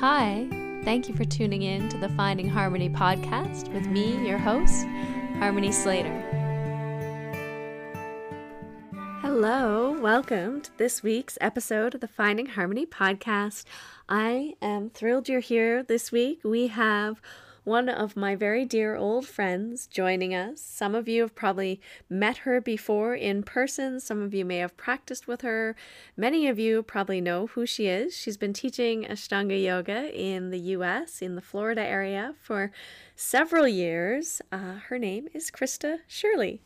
Hi, thank you for tuning in to the Finding Harmony podcast with me, your host, Harmony Slater. Hello, welcome to this week's episode of the Finding Harmony podcast. I am thrilled you're here this week. We have one of my very dear old friends joining us. Some of you have probably met her before in person, some of you may have practiced with her. Many of you probably know who she is. She's been teaching Ashtanga Yoga in the US, in the Florida area, for several years. Uh, her name is Krista Shirley.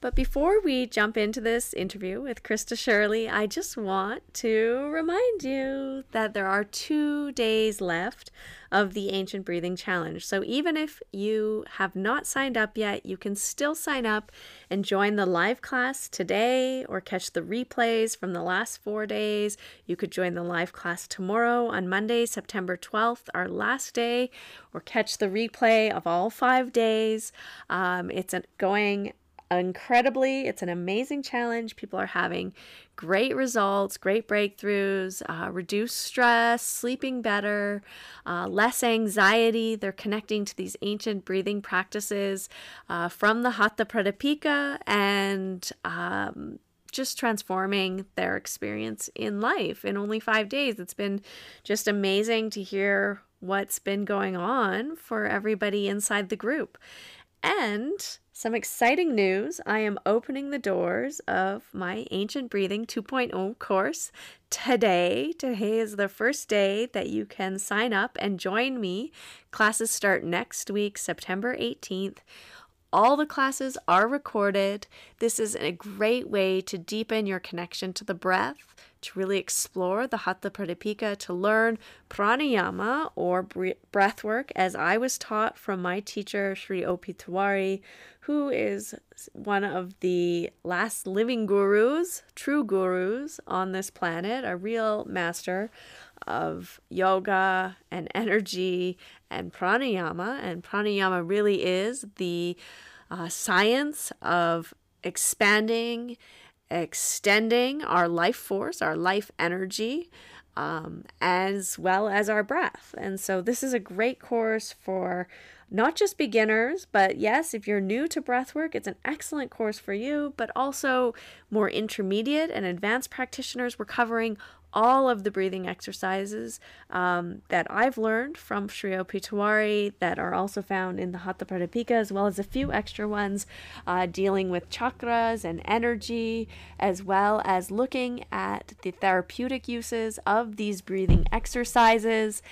But before we jump into this interview with Krista Shirley, I just want to remind you that there are two days left of the Ancient Breathing Challenge. So even if you have not signed up yet, you can still sign up and join the live class today or catch the replays from the last four days. You could join the live class tomorrow on Monday, September 12th, our last day, or catch the replay of all five days. Um, it's going incredibly. It's an amazing challenge. People are having great results, great breakthroughs, uh, reduced stress, sleeping better, uh, less anxiety. They're connecting to these ancient breathing practices uh, from the Hatha Pradipika and um, just transforming their experience in life in only five days. It's been just amazing to hear what's been going on for everybody inside the group. And some exciting news I am opening the doors of my Ancient Breathing 2.0 course today. Today is the first day that you can sign up and join me. Classes start next week, September 18th. All the classes are recorded. This is a great way to deepen your connection to the breath, to really explore the Hatha Pradipika, to learn pranayama or breath work as I was taught from my teacher, Sri O.P. Tiwari, who is one of the last living gurus, true gurus on this planet, a real master of yoga and energy and pranayama. And pranayama really is the uh, science of expanding, extending our life force, our life energy, um, as well as our breath. And so, this is a great course for not just beginners, but yes, if you're new to breathwork, it's an excellent course for you, but also more intermediate and advanced practitioners. We're covering all of the breathing exercises um, that I've learned from Sri O.P. Tiwari that are also found in the Hatha Pradipika, as well as a few extra ones uh, dealing with chakras and energy, as well as looking at the therapeutic uses of these breathing exercises.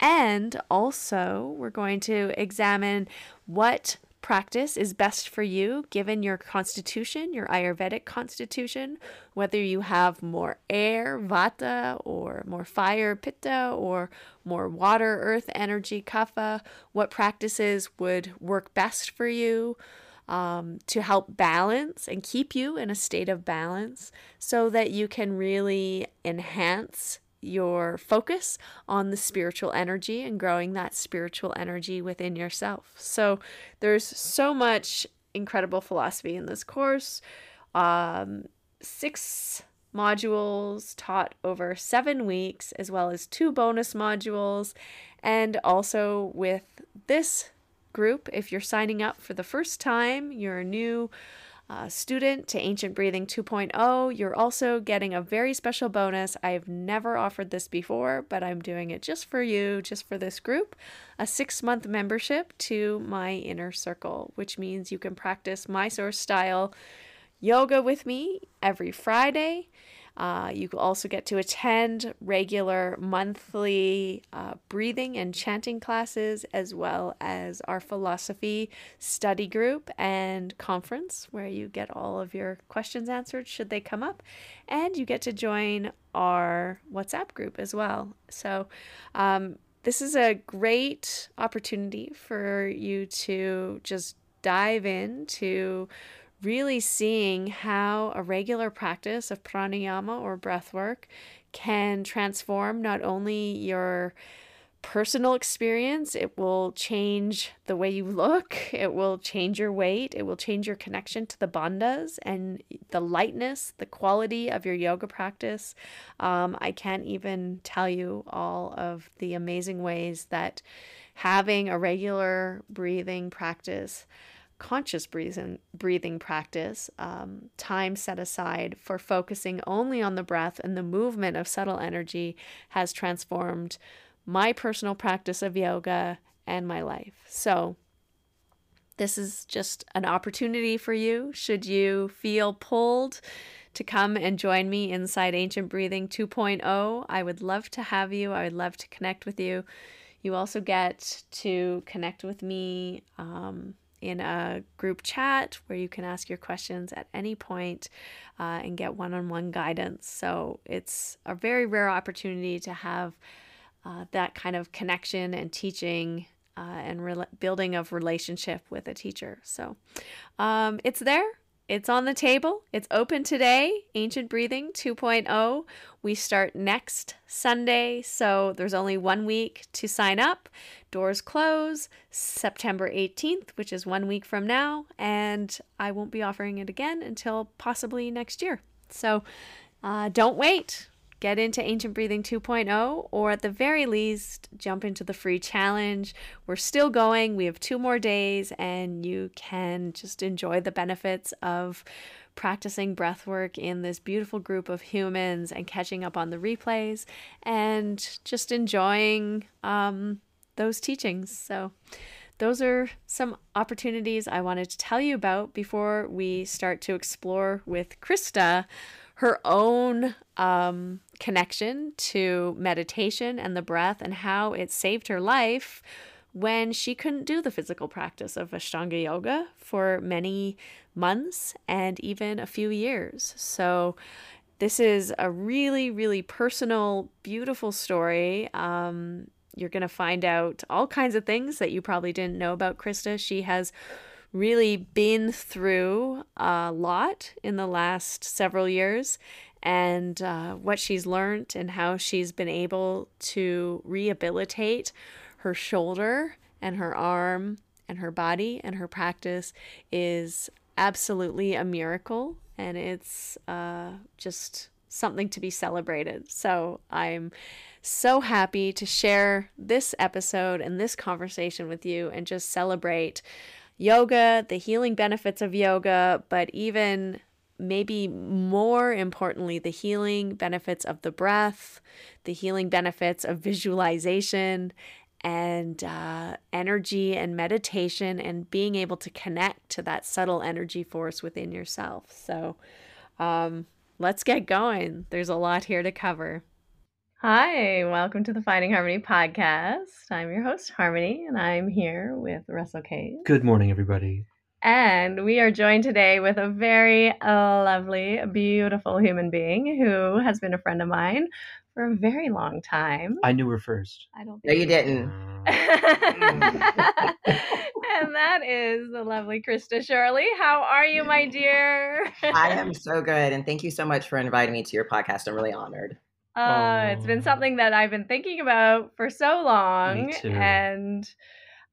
And also, we're going to examine what practice is best for you given your constitution, your Ayurvedic constitution, whether you have more air, vata, or more fire, pitta, or more water, earth energy, kapha, what practices would work best for you. Um, to help balance and keep you in a state of balance so that you can really enhance your focus on the spiritual energy and growing that spiritual energy within yourself. So there's so much incredible philosophy in this course. Um, six modules taught over seven weeks, as well as two bonus modules. And also with this group, if you're signing up for the first time, you're a new uh, student to Ancient Breathing 2.0, you're also getting a very special bonus. I've never offered this before, but I'm doing it just for you, just for this group a six month membership to my inner circle, which means you can practice my source style yoga with me every Friday. Uh, you also get to attend regular monthly uh, breathing and chanting classes, as well as our philosophy study group and conference, where you get all of your questions answered should they come up. And you get to join our WhatsApp group as well. So, um, this is a great opportunity for you to just dive into really seeing how a regular practice of pranayama or breath work can transform not only your personal experience. It will change the way you look. It will change your weight. It will change your connection to the bandhas and the lightness, the quality of your yoga practice. Um, I can't even tell you all of the amazing ways that having a regular breathing practice conscious breathing breathing practice um, time set aside for focusing only on the breath and the movement of subtle energy has transformed my personal practice of yoga and my life. So, this is just an opportunity for you should you feel pulled to come and join me inside Ancient Breathing 2.0. I would love to have you. I would love to connect with you. You also get to connect with me um, in a group chat where you can ask your questions at any point, uh, and get one on one guidance. So it's a very rare opportunity to have uh, that kind of connection and teaching uh, and re- building of relationship with a teacher. So um, it's there. It's on the table. It's open today. Ancient Breathing 2.0. We start next Sunday, so there's only one week to sign up. Doors close September 18th, which is one week from now, and I won't be offering it again until possibly next year. So uh, don't wait get into Ancient Breathing 2.0, or at the very least, jump into the free challenge. We're still going, we have two more days, and you can just enjoy the benefits of practicing breath work in this beautiful group of humans and catching up on the replays and just enjoying um, those teachings. So, those are some opportunities I wanted to tell you about before we start to explore with Krista her own um, connection to meditation and the breath and how it saved her life when she couldn't do the physical practice of Ashtanga yoga for many months and even a few years. So, this is a really, really personal, beautiful story. Um, you're going to find out all kinds of things that you probably didn't know about Krista. She has really been through a lot in the last several years and uh, what she's learned and how she's been able to rehabilitate her shoulder and her arm and her body and her practice is absolutely a miracle and it's uh, just something to be celebrated. So I'm so happy to share this episode and this conversation with you and just celebrate yoga, the healing benefits of yoga, but even maybe more importantly, the healing benefits of the breath, the healing benefits of visualization and uh, energy and meditation and being able to connect to that subtle energy force within yourself. So, um, let's get going. There's a lot here to cover. Hi, welcome to the Finding Harmony podcast. I'm your host, Harmony, and I'm here with Russell Case. Good morning, everybody. And we are joined today with a very uh, lovely, beautiful human being who has been a friend of mine for a very long time. I knew her first. I don't. no, you didn't. and that is the lovely Krista Shirley. How are you, my dear? I am so good, and thank you so much for inviting me to your podcast. I'm really honored. Uh, it's been something that I've been thinking about for so long. And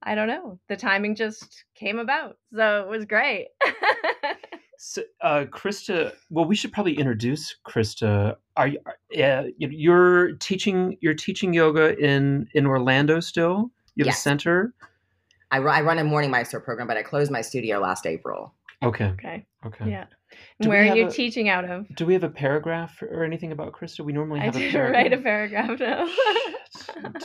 I don't know, the timing just came about. So it was great. so, uh, Krista, well, we should probably introduce Krista. Are you, uh, you're teaching, you're teaching yoga in, in Orlando still? You have yes. a center? I, I run a morning Mysore program, but I closed my studio last April. Okay. Okay. Okay. Yeah. Do Where are you a, teaching out of? Do we have a paragraph or anything about Krista? We normally have I a paragraph. write a paragraph now.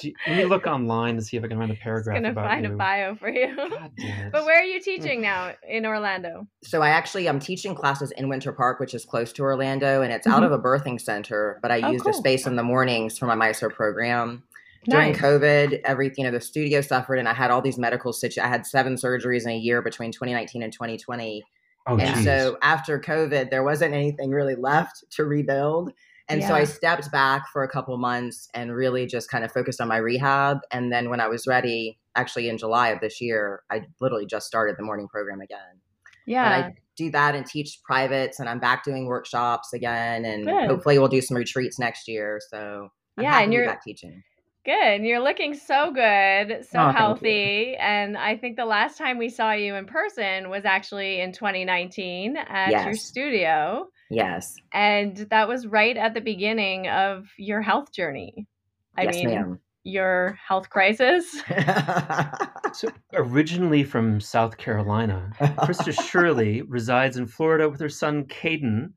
you, let me look online to see if I can find a paragraph. I'm gonna find you. a bio for you. God damn it. But where are you teaching now in Orlando? So I actually I'm teaching classes in Winter Park, which is close to Orlando, and it's mm-hmm. out of a birthing center. But I oh, use cool. the space in the mornings for my Mysore program. During nice. COVID, everything, you know, the studio suffered, and I had all these medical situations. I had seven surgeries in a year between 2019 and 2020 Oh, and geez. so after COVID, there wasn't anything really left to rebuild. And yeah. so I stepped back for a couple months and really just kind of focused on my rehab. And then when I was ready, actually in July of this year, I literally just started the morning program again. Yeah. And I do that and teach privates, and I'm back doing workshops again. And Good. hopefully we'll do some retreats next year. So I'm yeah, and you're back teaching Good. You're looking so good, so oh, healthy. And I think the last time we saw you in person was actually in 2019 at yes. your studio. Yes. And that was right at the beginning of your health journey. I yes, mean, ma'am. your health crisis. so, originally from South Carolina, Krista Shirley resides in Florida with her son, Caden.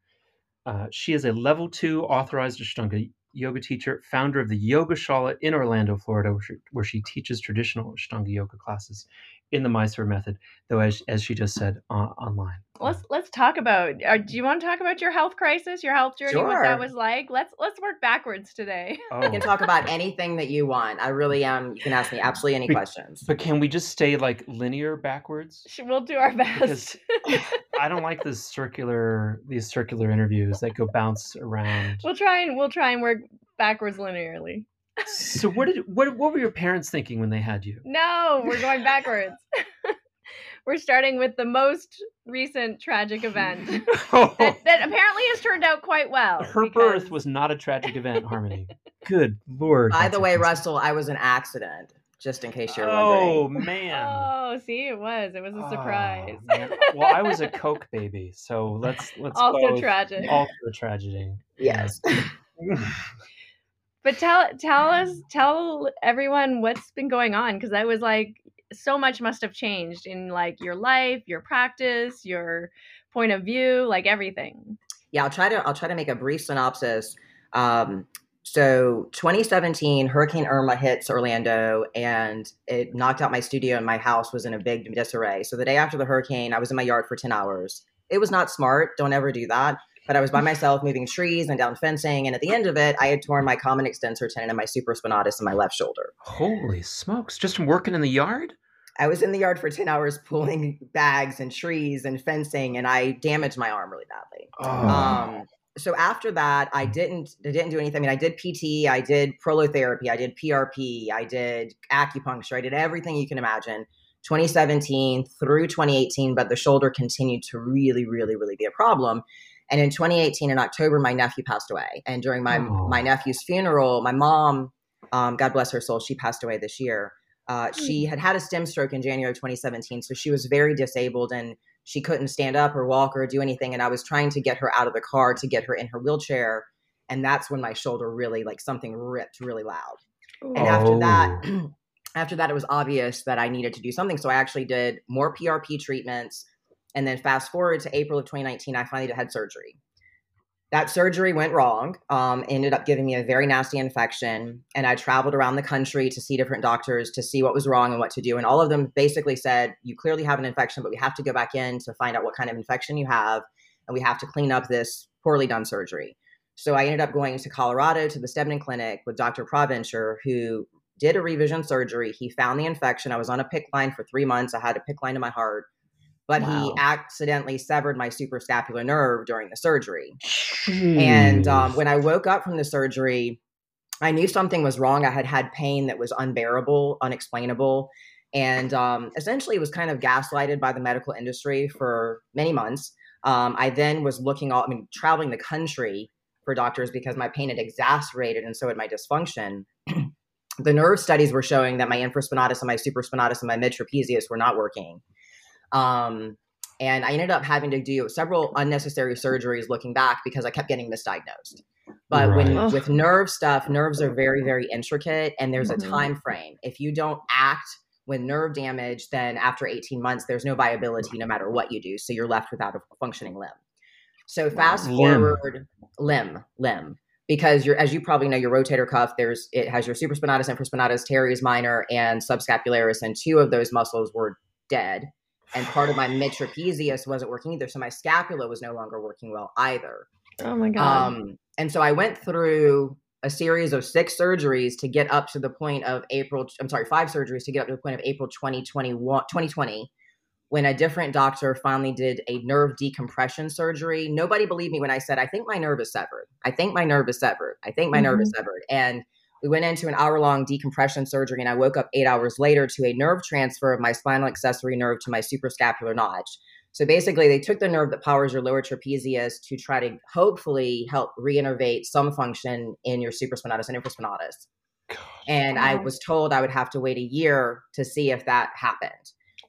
Uh, she is a level two authorized Ashtanga yoga teacher, founder of the Yoga Shala in Orlando, Florida, where she, where she teaches traditional Ashtanga yoga classes in the Mysore method, though as, as she just said uh, online. Let's let's talk about. Uh, do you want to talk about your health crisis, your health journey, sure. what that was like? Let's let's work backwards today. Oh. You can talk about anything that you want. I really am. Um, you can ask me absolutely any but, questions. But can we just stay like linear backwards? We'll do our best. I don't like this circular these circular interviews that go bounce around. We'll try and we'll try and work backwards linearly so what did what what were your parents thinking when they had you? No, we're going backwards. we're starting with the most recent tragic event oh. that, that, apparently has turned out quite well. Her because... birth was not a tragic event, Harmony. Good lord. By the way, Russell, I was an accident. Just in case you're oh, wondering. Oh man! Oh, see, it was. It was a surprise. Oh, well, I was a coke baby, so let's let's also tragic. Also tragedy. Yes. But tell tell us tell everyone what's been going on because I was like so much must have changed in like your life, your practice, your point of view, like everything. Yeah, I'll try to I'll try to make a brief synopsis. Um, so 2017, Hurricane Irma hits Orlando and it knocked out my studio and my house was in a big disarray. So the day after the hurricane, I was in my yard for 10 hours. It was not smart. Don't ever do that but I was by myself moving trees and down fencing. And at the end of it, I had torn my common extensor tendon and my supraspinatus in my left shoulder. Holy smokes. Just from working in the yard? I was in the yard for 10 hours pulling bags and trees and fencing, and I damaged my arm really badly. Oh. Um, so after that, I didn't I didn't do anything. I mean, I did PT, I did prolotherapy, I did PRP, I did acupuncture, I did everything you can imagine. 2017 through 2018, but the shoulder continued to really, really, really be a problem. And in 2018, in October, my nephew passed away. And during my oh. my nephew's funeral, my mom, um, God bless her soul, she passed away this year. Uh, she hmm. had had a stem stroke in January 2017, so she was very disabled and she couldn't stand up or walk or do anything. And I was trying to get her out of the car to get her in her wheelchair, and that's when my shoulder really like something ripped really loud. Oh. And after that, oh. after that, it was obvious that I needed to do something. So I actually did more PRP treatments. And then fast forward to April of 2019, I finally had surgery. That surgery went wrong, um, ended up giving me a very nasty infection. And I traveled around the country to see different doctors to see what was wrong and what to do. And all of them basically said, You clearly have an infection, but we have to go back in to find out what kind of infection you have. And we have to clean up this poorly done surgery. So I ended up going to Colorado to the Steadman Clinic with Dr. Provencher, who did a revision surgery. He found the infection. I was on a PICC line for three months. I had a PICC line in my heart but wow. he accidentally severed my suprascapular nerve during the surgery. And um, when I woke up from the surgery, I knew something was wrong. I had had pain that was unbearable, unexplainable, and um, essentially was kind of gaslighted by the medical industry for many months. Um, I then was looking all, I mean, traveling the country for doctors because my pain had exacerbated and so had my dysfunction. the nerve studies were showing that my infraspinatus and my supraspinatus and my mid trapezius were not working. Um, and I ended up having to do several unnecessary surgeries looking back because I kept getting misdiagnosed. But right. when with nerve stuff, nerves are very, very intricate and there's mm-hmm. a time frame. If you don't act with nerve damage, then after 18 months, there's no viability no matter what you do. So you're left without a functioning limb. So fast limb. forward, limb, limb. Because you're, as you probably know, your rotator cuff, there's it has your supraspinatus, infraspinatus, teres minor, and subscapularis, and two of those muscles were dead and part of my mid trapezius wasn't working either. So my scapula was no longer working well either. Oh my god! Um, and so I went through a series of six surgeries to get up to the point of April. I'm sorry, five surgeries to get up to the point of April 2021, 2020, when a different doctor finally did a nerve decompression surgery. Nobody believed me when I said, "I think my nerve is severed. I think my nerve is severed. I think my mm-hmm. nerve is mm-hmm. severed." And we went into an hour long decompression surgery, and I woke up eight hours later to a nerve transfer of my spinal accessory nerve to my suprascapular notch. So basically, they took the nerve that powers your lower trapezius to try to hopefully help reinnervate some function in your supraspinatus and infraspinatus. And wow. I was told I would have to wait a year to see if that happened.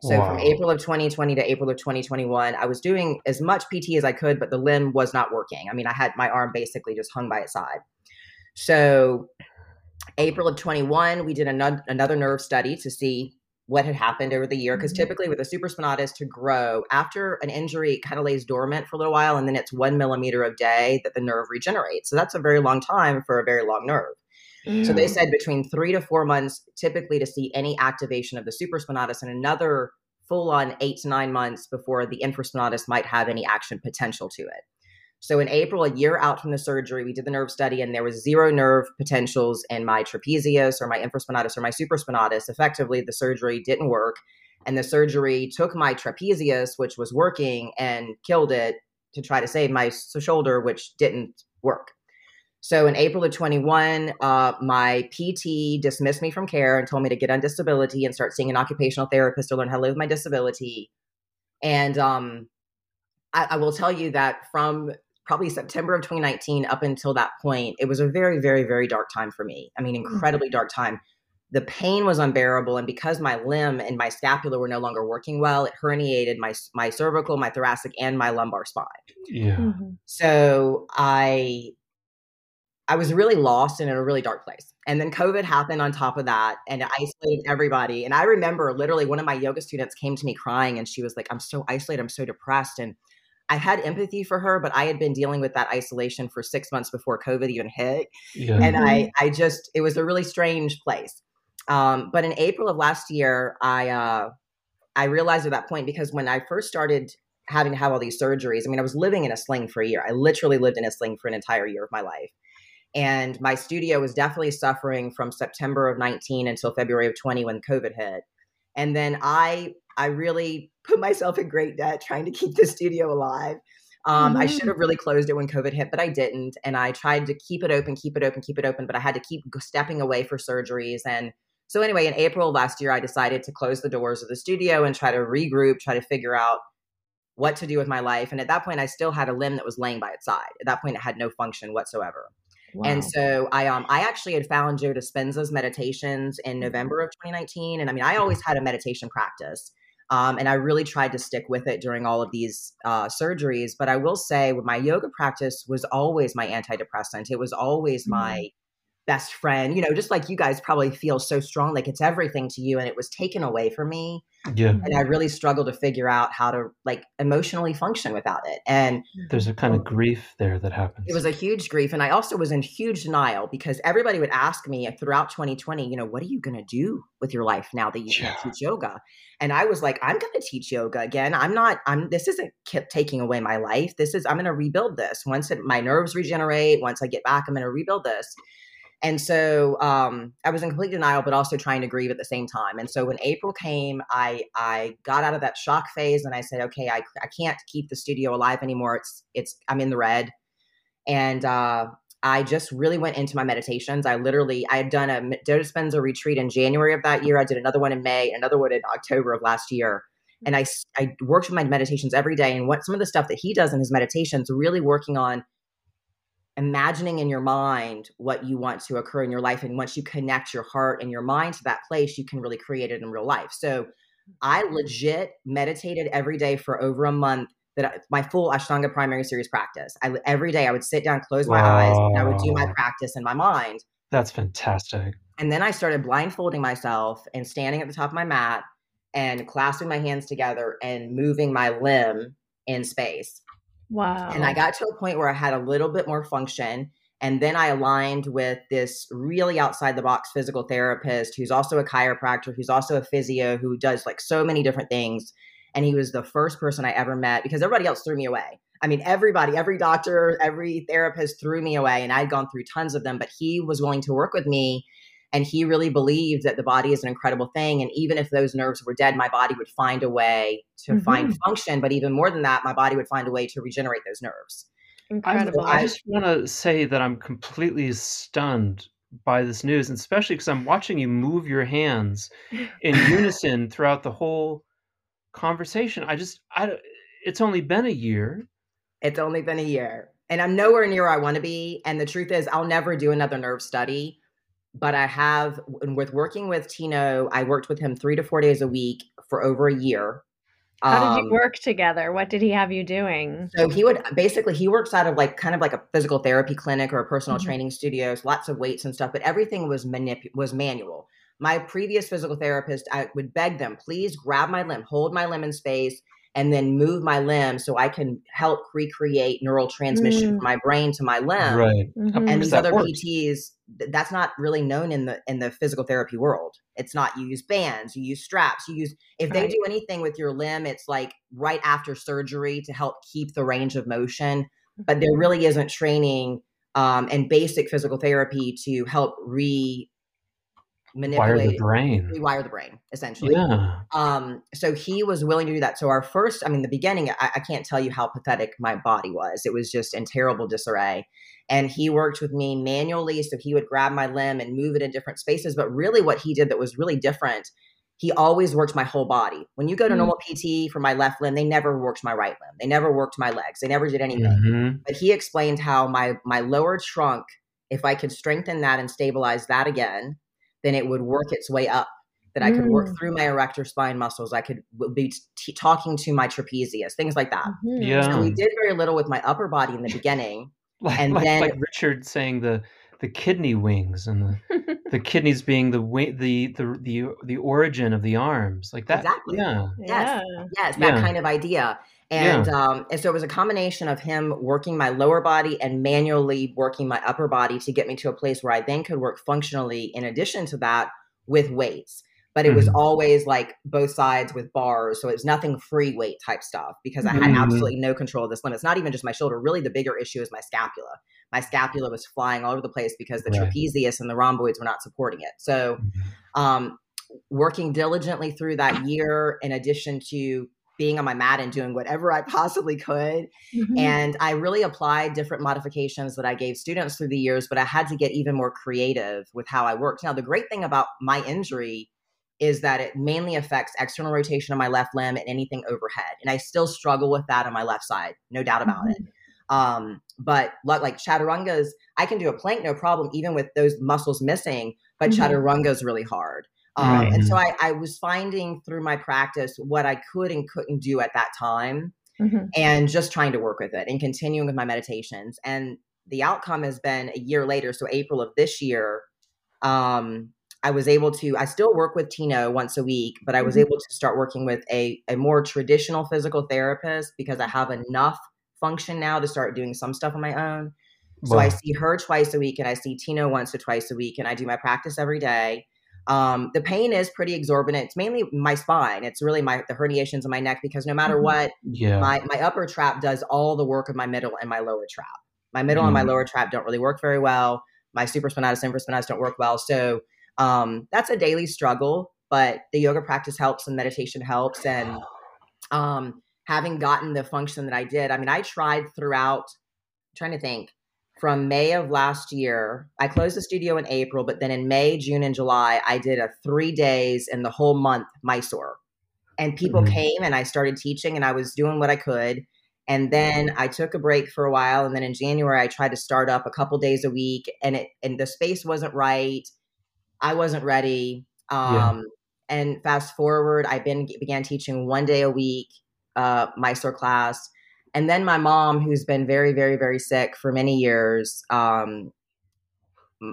So wow. from April of 2020 to April of 2021, I was doing as much PT as I could, but the limb was not working. I mean, I had my arm basically just hung by its side. So April of 21, we did another, another nerve study to see what had happened over the year. Because mm-hmm. typically with a supraspinatus to grow after an injury, it kind of lays dormant for a little while, and then it's one millimeter a day that the nerve regenerates. So that's a very long time for a very long nerve. So they said between three to four months typically to see any activation of the supraspinatus and another full on eight to nine months before the infraspinatus might have any action potential to it. So in April, a year out from the surgery, we did the nerve study and there was zero nerve potentials in my trapezius or my infraspinatus or my supraspinatus. Effectively, the surgery didn't work. And the surgery took my trapezius, which was working, and killed it to try to save my shoulder, which didn't work. So in April of 21, uh, my PT dismissed me from care and told me to get on disability and start seeing an occupational therapist to learn how to live with my disability. And um, I, I will tell you that from probably September of 2019 up until that point, it was a very, very, very dark time for me. I mean, mm. incredibly dark time. The pain was unbearable, and because my limb and my scapula were no longer working well, it herniated my my cervical, my thoracic, and my lumbar spine. Yeah. Mm-hmm. So I I was really lost and in a really dark place. And then COVID happened on top of that and it isolated everybody. And I remember literally one of my yoga students came to me crying and she was like, I'm so isolated, I'm so depressed. And I had empathy for her, but I had been dealing with that isolation for six months before COVID even hit. Yeah. And I, mm-hmm. I just, it was a really strange place. Um, but in April of last year, I, uh, I realized at that point because when I first started having to have all these surgeries, I mean, I was living in a sling for a year. I literally lived in a sling for an entire year of my life. And my studio was definitely suffering from September of 19 until February of 20 when COVID hit. And then I I really put myself in great debt trying to keep the studio alive. Um, mm-hmm. I should have really closed it when COVID hit, but I didn't. And I tried to keep it open, keep it open, keep it open, but I had to keep stepping away for surgeries. And so, anyway, in April last year, I decided to close the doors of the studio and try to regroup, try to figure out what to do with my life. And at that point, I still had a limb that was laying by its side. At that point, it had no function whatsoever. Wow. And so I um I actually had found Joe Dispenza's meditations in mm-hmm. November of 2019. And I mean, I always had a meditation practice. Um, and I really tried to stick with it during all of these uh, surgeries. But I will say, my yoga practice was always my antidepressant. It was always mm-hmm. my best friend. You know, just like you guys probably feel so strong, like it's everything to you, and it was taken away from me. Yeah. And I really struggled to figure out how to like emotionally function without it. And there's a kind of grief there that happens. It was a huge grief. And I also was in huge denial because everybody would ask me uh, throughout 2020, you know, what are you going to do with your life now that you yeah. Can't teach yoga? And I was like, I'm going to teach yoga again. I'm not, I'm, this isn't taking away my life. This is, I'm going to rebuild this. Once it, my nerves regenerate, once I get back, I'm going to rebuild this. And so um, I was in complete denial, but also trying to grieve at the same time. And so when April came, I I got out of that shock phase and I said, okay, I, I can't keep the studio alive anymore. It's it's I'm in the red, and uh, I just really went into my meditations. I literally I had done a Joe Dispenza retreat in January of that year. I did another one in May, another one in October of last year. And I, I worked with my meditations every day. And what some of the stuff that he does in his meditations, really working on imagining in your mind what you want to occur in your life. And once you connect your heart and your mind to that place, you can really create it in real life. So I mm-hmm. legit meditated every day for over a month that I, my full Ashtanga primary series practice. I, every day I would sit down, close my wow. eyes, and I would do my practice in my mind. That's fantastic. And then I started blindfolding myself and standing at the top of my mat and clasping my hands together and moving my limb in space. Wow. And I got to a point where I had a little bit more function. And then I aligned with this really outside the box physical therapist who's also a chiropractor, who's also a physio, who does like so many different things. And he was the first person I ever met because everybody else threw me away. I mean, everybody, every doctor, every therapist threw me away. And I'd gone through tons of them, but he was willing to work with me and he really believed that the body is an incredible thing. And even if those nerves were dead, my body would find a way to mm-hmm. find function. But even more than that, my body would find a way to regenerate those nerves. Incredible. I, I just want to say that I'm completely stunned by this news, and especially because I'm watching you move your hands in unison throughout the whole conversation. I just, I, it's only been a year. It's only been a year. And I'm nowhere near where I want to be. And the truth is, I'll never do another nerve study but I have and with working with Tino, I worked with him three to four days a week for over a year. How did you um, work together? What did he have you doing? So he would basically he works out of like kind of like a physical therapy clinic or a personal mm-hmm. training studios, lots of weights and stuff, but everything was manip- was manual. My previous physical therapist, I would beg them, please grab my limb, hold my limb in space, and then move my limb so I can help recreate neural transmission mm. from my brain to my limb. Right. Mm-hmm. And these other works. PTs, that's not really known in the in the physical therapy world. It's not you use bands, you use straps, you use if right. they do anything with your limb, it's like right after surgery to help keep the range of motion. But there mm-hmm. really isn't training um, and basic physical therapy to help re manipulate Wire the brain. rewire the brain essentially. Yeah. Um so he was willing to do that. So our first i mean the beginning I, I, can't tell you how pathetic my body was. It was just in terrible disarray. And he worked with me manually so he would grab my limb and move it in different spaces. But really what he did that was really different he always worked my whole body. When you go to mm-hmm. normal pt for my left limb they never worked my right limb. They never worked my legs. They never did anything. Mm-hmm. but he explained how my my lower trunk if i could strengthen that and stabilize that again then it would work its way up that I could mm. work through my erector spinae muscles. I could be t- talking to my trapezius, things like that. Mm-hmm. Yeah. So we did very little with my upper body in the beginning. like, and like, then like Richard saying the the kidney wings and the, the kidneys being the the the the the origin of the arms like that exactly yeah yes yeah. yes that yeah. kind of idea and yeah. um, and so it was a combination of him working my lower body and manually working my upper body to get me to a place where I then could work functionally in addition to that with weights. But it mm-hmm. was always like both sides with bars. So it was nothing free weight type stuff because I had mm-hmm. absolutely no control of this limb. It's not even just my shoulder. Really, the bigger issue is my scapula. My scapula was flying all over the place because the right. trapezius and the rhomboids were not supporting it. So, mm-hmm. um, working diligently through that year, in addition to being on my mat and doing whatever I possibly could. Mm-hmm. And I really applied different modifications that I gave students through the years, but I had to get even more creative with how I worked. Now, the great thing about my injury is that it mainly affects external rotation of my left limb and anything overhead. And I still struggle with that on my left side, no doubt about mm-hmm. it. Um, but like chaturangas, I can do a plank no problem, even with those muscles missing, but mm-hmm. chaturanga is really hard. Um, right. And so I, I, was finding through my practice what I could and couldn't do at that time mm-hmm. and just trying to work with it and continuing with my meditations. And the outcome has been a year later. So, April of this year, um, I was able to, I still work with Tino once a week, but I was mm-hmm. able to start working with a, a more traditional physical therapist because I have enough function now to start doing some stuff on my own. So. I see her twice a week and I see Tino once or twice a week and I do my practice every day. Um, the pain is pretty exorbitant. It's mainly my spine. It's really my the herniations in my neck because no matter mm-hmm. what, yeah. my my upper trap does all the work of my middle and my lower trap. My middle mm. and my mm-hmm. lower trap don't really work very well. My supraspinatus, infraspinatus don't work well. So um, that's a daily struggle. But the yoga practice helps and meditation helps. And um, having gotten the function that I did, I mean, I tried throughout. I'm trying to think from May of last year. I closed the studio in April, but then in May, June, and July, I did a three days in the whole month Mysore. And people mm-hmm. came and I started teaching and I was doing what I could. And then I took a break for a while. And then in January, I tried to start up a couple days a week and it and the space wasn't right. I wasn't ready. Um, yeah. and fast forward, I been began teaching one day a week, uh, Mysore class and then my mom, who's been very, very, very sick for many years, um,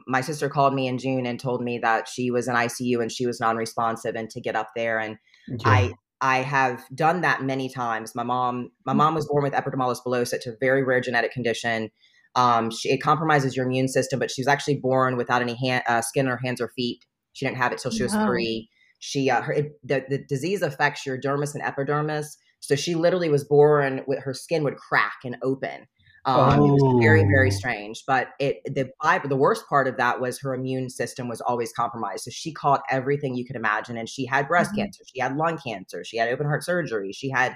my sister called me in June and told me that she was in ICU and she was non-responsive and to get up there. And I I have done that many times. My mom my mom was born with epidermolysis bullosa. It's a very rare genetic condition. Um, she, it compromises your immune system, but she was actually born without any hand, uh, skin on her hands or feet. She didn't have it till she was wow. three. She uh, her it, the the disease affects your dermis and epidermis. So she literally was born with her skin would crack and open. Um, oh. It was very, very oh. strange. But it the the worst part of that was her immune system was always compromised. So she caught everything you could imagine, and she had breast mm-hmm. cancer, she had lung cancer, she had open heart surgery, she had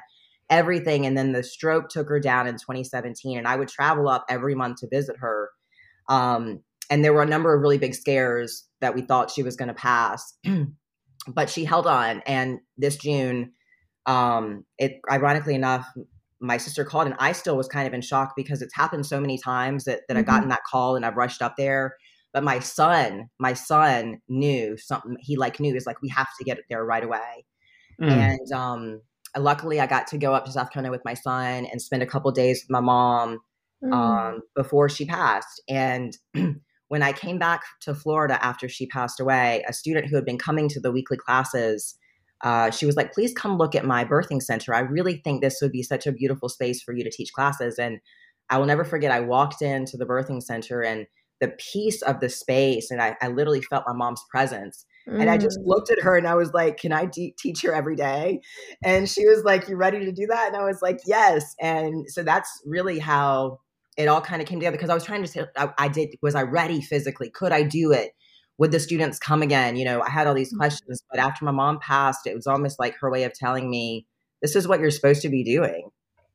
everything. And then the stroke took her down in 2017, and I would travel up every month to visit her. Um, and there were a number of really big scares that we thought she was going to pass, but she held on. And this June um, it ironically enough, my sister called and I still was kind of in shock because it's happened so many times that, that mm-hmm. I've gotten that call and I've rushed up there. But my son, my son knew something. He like knew is like we have to get it there right away. Mm. And um, luckily, I got to go up to South Carolina with my son and spend a couple days with my mom mm. um, before she passed. And when I came back to Florida after she passed away, a student who had been coming to the weekly classes. Uh, she was like, please come look at my birthing center. I really think this would be such a beautiful space for you to teach classes. And I will never forget, I walked into the birthing center and the peace of the space, and I, I literally felt my mom's presence. Mm. And I just mm. looked at her and I was like, Can I de- teach her every day? And she was like, You ready to do that? And I was like, Yes. And so that's really how it all kind of came together because I was trying to say, I, I, did, was I ready physically? Could I do it? Would the students come again? You know, I had all these mm. questions, but after my mom passed, it was almost like her way of telling me, This is what you're supposed to be doing.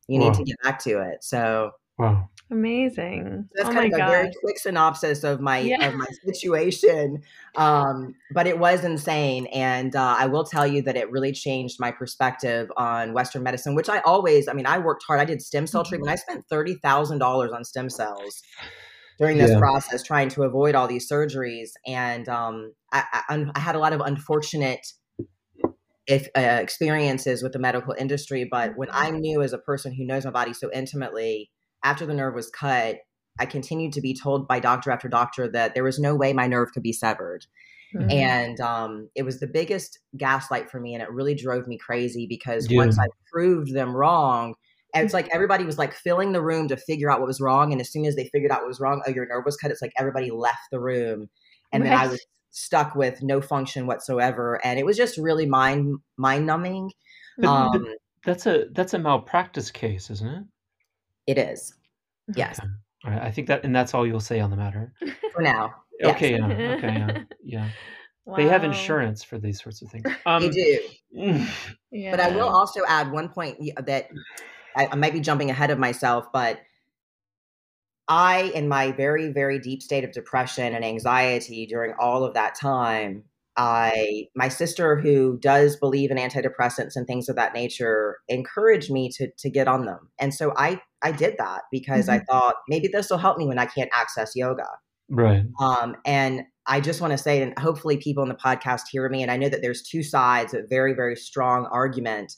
You need to get back to it. So Wow. Amazing. That's oh kind of a very quick synopsis of my yeah. of my situation. Um, but it was insane. And uh, I will tell you that it really changed my perspective on Western medicine, which I always, I mean, I worked hard. I did stem cell treatment. Mm-hmm. I spent thirty thousand dollars on stem cells during this yeah. process, trying to avoid all these surgeries. And um, I, I, I had a lot of unfortunate if uh, experiences with the medical industry. But when I mm-hmm. knew as a person who knows my body so intimately after the nerve was cut, I continued to be told by doctor after doctor that there was no way my nerve could be severed. Mm-hmm. And um, it was the biggest gaslight for me. And it really drove me crazy because yeah. once I proved them wrong, it's like everybody was like filling the room to figure out what was wrong. And as soon as they figured out what was wrong, oh, your nerve was cut, it's like everybody left the room. And right. then I was stuck with no function whatsoever. And it was just really mind mind numbing. Um, that's a that's a malpractice case, isn't it? It is. Yes. Okay. All right. I think that, and that's all you'll say on the matter for now. Okay. Yeah. Okay. Yeah. yeah. Wow. They have insurance for these sorts of things. Um, they do. yeah. But I will also add one point that I, I might be jumping ahead of myself, but I, in my very, very deep state of depression and anxiety during all of that time, I my sister who does believe in antidepressants and things of that nature encouraged me to to get on them. And so I I did that because mm-hmm. I thought maybe this will help me when I can't access yoga. Right. Um and I just want to say and hopefully people in the podcast hear me and I know that there's two sides a very very strong argument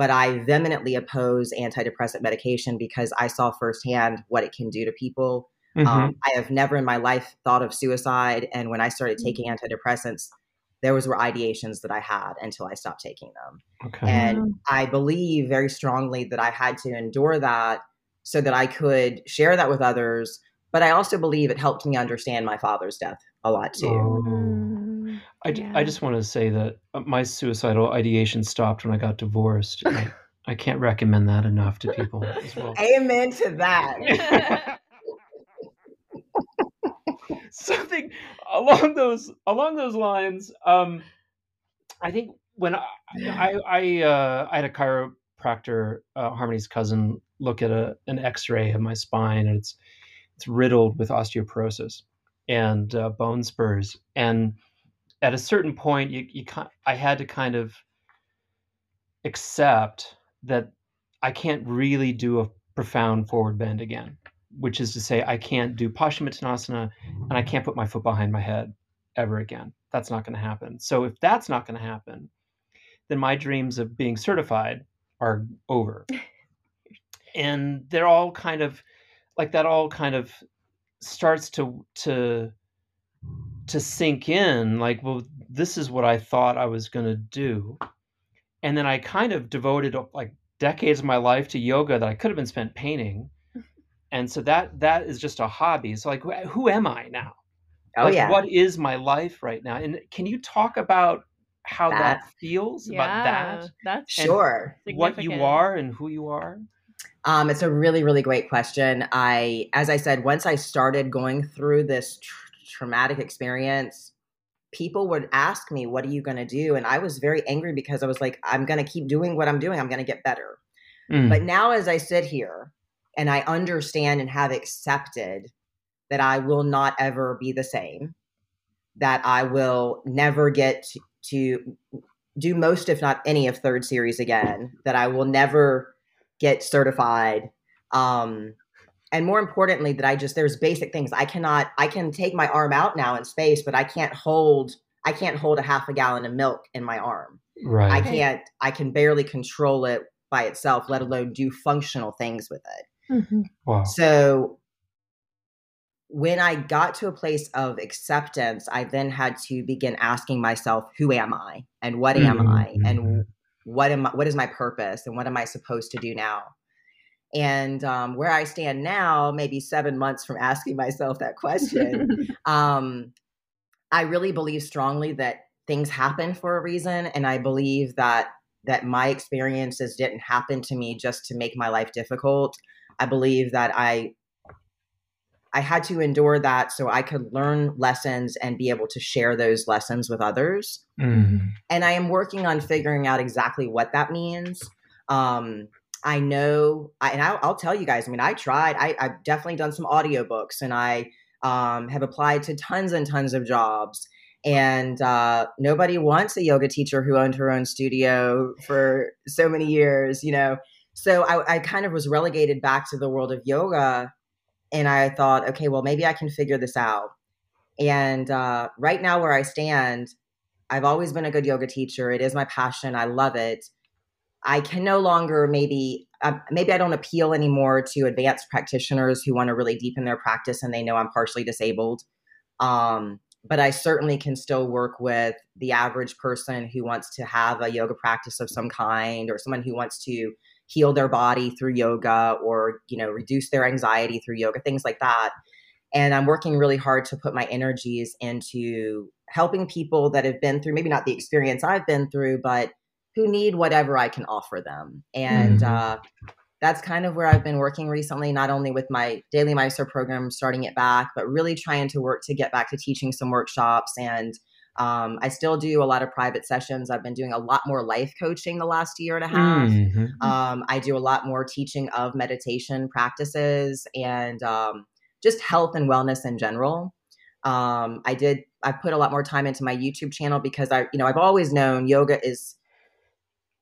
but I vehemently oppose antidepressant medication because I saw firsthand what it can do to people. Mm-hmm. Um, I have never in my life thought of suicide. And when I started mm. taking antidepressants, those were ideations that I had until I stopped taking them. Okay. And I believe very strongly that I had to endure that so that I could share that with others. But I also believe it helped me understand my father's death a lot too. Oh. I, yeah. I just want to say that uh, my suicidal ideation stopped when I got divorced. I, I can't recommend that enough to people as well. Amen to that. something along those along those lines. Um, I think when I I I, uh, I had a chiropractor, uh, Harmony's cousin, look at a an X-ray of my spine, and it's it's riddled with osteoporosis and uh, bone spurs. And at a certain point, you you I had to kind of accept that I can't really do a profound forward bend again which is to say, I can't do Paschimottanasana and I can't put my foot behind my head ever again. That's not going to happen. So if that's not going to happen, then my dreams of being certified are over. and they're all kind of like that all kind of starts to to to sink in like well this is what I thought I was going to do. And then I kind of devoted like decades of my life to yoga that I could have been spent painting. And so that that is just a hobby. So like who am i now? Oh like, yeah. what is my life right now? And can you talk about how that, that feels yeah, about that? that's sure. what you are and who you are? Um, it's a really really great question. I as i said once i started going through this tr- traumatic experience people would ask me what are you going to do and i was very angry because i was like i'm going to keep doing what i'm doing i'm going to get better mm. but now as i sit here and I understand and have accepted that I will not ever be the same, that I will never get to, to do most, if not any, of third series again, that I will never get certified. Um, and more importantly that i just there's basic things. I cannot i can take my arm out now in space but i can't hold i can't hold a half a gallon of milk in my arm. Right. I can't i can barely control it by itself let alone do functional things with it. Mm-hmm. wow. so when i got to a place of acceptance i then had to begin asking myself who am i? And what am mm-hmm. i? And mm-hmm. what am I, what is my purpose? And what am i supposed to do now and um, where I stand now, maybe seven months from asking myself that question, um, I really believe strongly that things happen for a reason, and I believe that that my experiences didn't happen to me just to make my life difficult. I believe that I I had to endure that so I could learn lessons and be able to share those lessons with others. Mm-hmm. And I am working on figuring out exactly what that means. Um, I know, I, and I'll, I'll, tell you guys. I mean, I tried. I, have definitely done some audiobooks, and I um, have applied to tons and tons of jobs. And uh, nobody wants a yoga teacher who owned her own studio for so many years, you know. So I, I kind of was relegated back to the world of yoga, and I thought, okay, well, maybe I can figure this out. And uh, right now, where I stand, I've always been a good yoga teacher. It is my passion. I love it I can no longer maybe uh, maybe I don't appeal anymore to advanced practitioners who want to really deepen their practice and they know I'm partially disabled. Um, but I certainly can still work with the average person who wants to have a yoga practice of some kind or someone who wants to heal their body through yoga or you know reduce their anxiety through yoga things like that and i'm working really hard to put my energies into helping people that have been through maybe not the experience i've been through but who need whatever I can offer them. And mm-hmm. uh, that's kind of where I've been working recently, not only with my daily Mysore program, starting it back, but really trying to work to get back to teaching some workshops. And um, I still do a lot of private sessions. I've been doing a lot more life coaching the last year and a half. Mm-hmm. Um, I do a lot more teaching of meditation practices and um, just health and wellness in general. Um, I did. I put a lot more time into my YouTube channel because I, you know, I've always known yoga is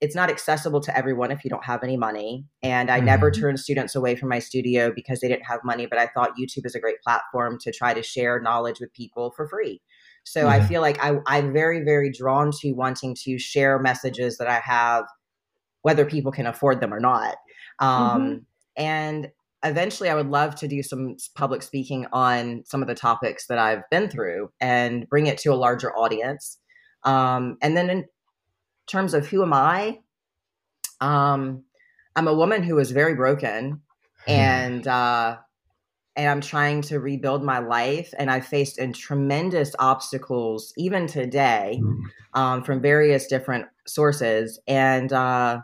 it's not accessible to everyone if you don't have any money. And I mm-hmm. never turned students away from my studio because they didn't have money, but I thought YouTube is a great platform to try to share knowledge with people for free. So I feel like I, I'm very, very drawn to wanting to share messages that I have, whether people can afford them or not. Um, mm-hmm. And eventually, I would love to do some public speaking on some of the topics that I've been through and bring it to a larger audience. Um, and then in, terms of who am I, um, I'm a woman who is very broken, hmm. and uh, and I'm trying to rebuild my life. And I faced in tremendous obstacles even today hmm. um, from various different sources, and uh,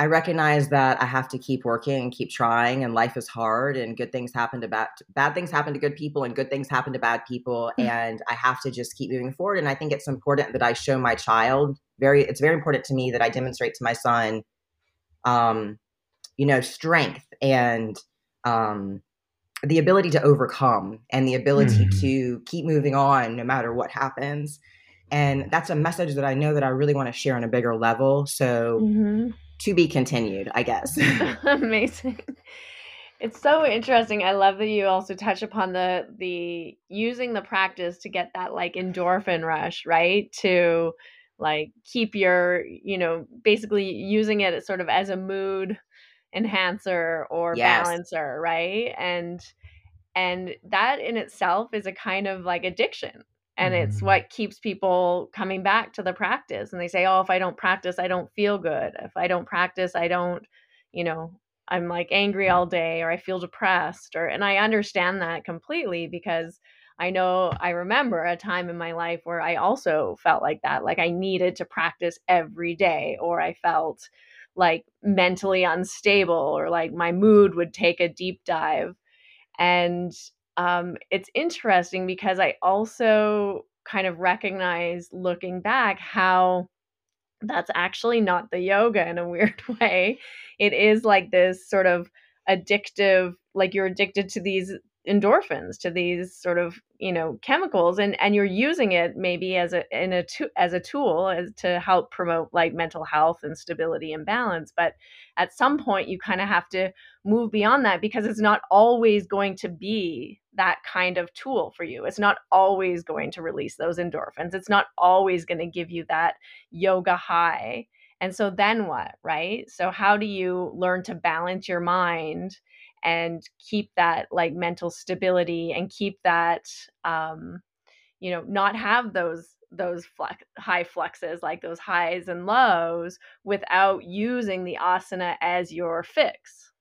I recognize that I have to keep working and keep trying, and life is hard, and good things happen to bad bad things happen to good people, and good things happen to bad people, mm-hmm. and I have to just keep moving forward. And I think it's important that I show my child very. It's very important to me that I demonstrate to my son, um, you know, strength and um, the ability to overcome, and the ability mm-hmm. to keep moving on no matter what happens. And that's a message that I know that I really want to share on a bigger level. So. Mm-hmm to be continued, I guess. Amazing. It's so interesting. I love that you also touch upon the the using the practice to get that like endorphin rush, right? To like keep your, you know, basically using it sort of as a mood enhancer or yes. balancer, right? And and that in itself is a kind of like addiction and mm-hmm. it's what keeps people coming back to the practice and they say oh if i don't practice i don't feel good if i don't practice i don't you know i'm like angry all day or i feel depressed or and i understand that completely because i know i remember a time in my life where i also felt like that like i needed to practice every day or i felt like mentally unstable or like my mood would take a deep dive and um, it's interesting because I also kind of recognize looking back how that's actually not the yoga in a weird way. It is like this sort of addictive, like you're addicted to these endorphins to these sort of you know chemicals and and you're using it maybe as a in a to, as a tool as to help promote like mental health and stability and balance but at some point you kind of have to move beyond that because it's not always going to be that kind of tool for you. It's not always going to release those endorphins. It's not always going to give you that yoga high. And so then what right? So how do you learn to balance your mind and keep that like mental stability and keep that um you know not have those those flex, high flexes like those highs and lows without using the asana as your fix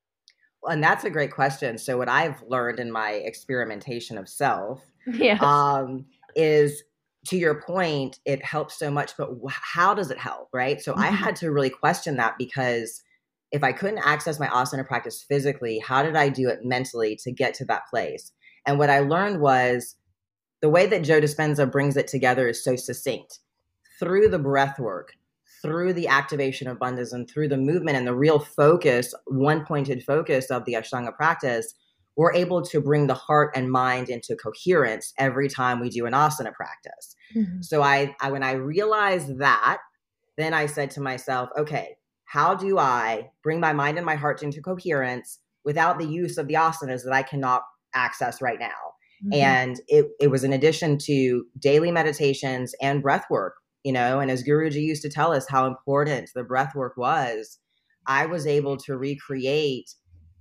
Well, and that's a great question so what i've learned in my experimentation of self yes. um, is to your point it helps so much but how does it help right so mm-hmm. i had to really question that because if I couldn't access my asana practice physically, how did I do it mentally to get to that place? And what I learned was the way that Joe Dispenza brings it together is so succinct. Through the breath work, through the activation of bandhas, and through the movement and the real focus, one pointed focus of the Ashtanga practice, we're able to bring the heart and mind into coherence every time we do an asana practice. Mm-hmm. So I, I when I realized that, then I said to myself, okay, how do I bring my mind and my heart into coherence without the use of the asanas that I cannot access right now? Mm-hmm. And it, it was in addition to daily meditations and breath work, you know, and as Guruji used to tell us how important the breath work was, I was able to recreate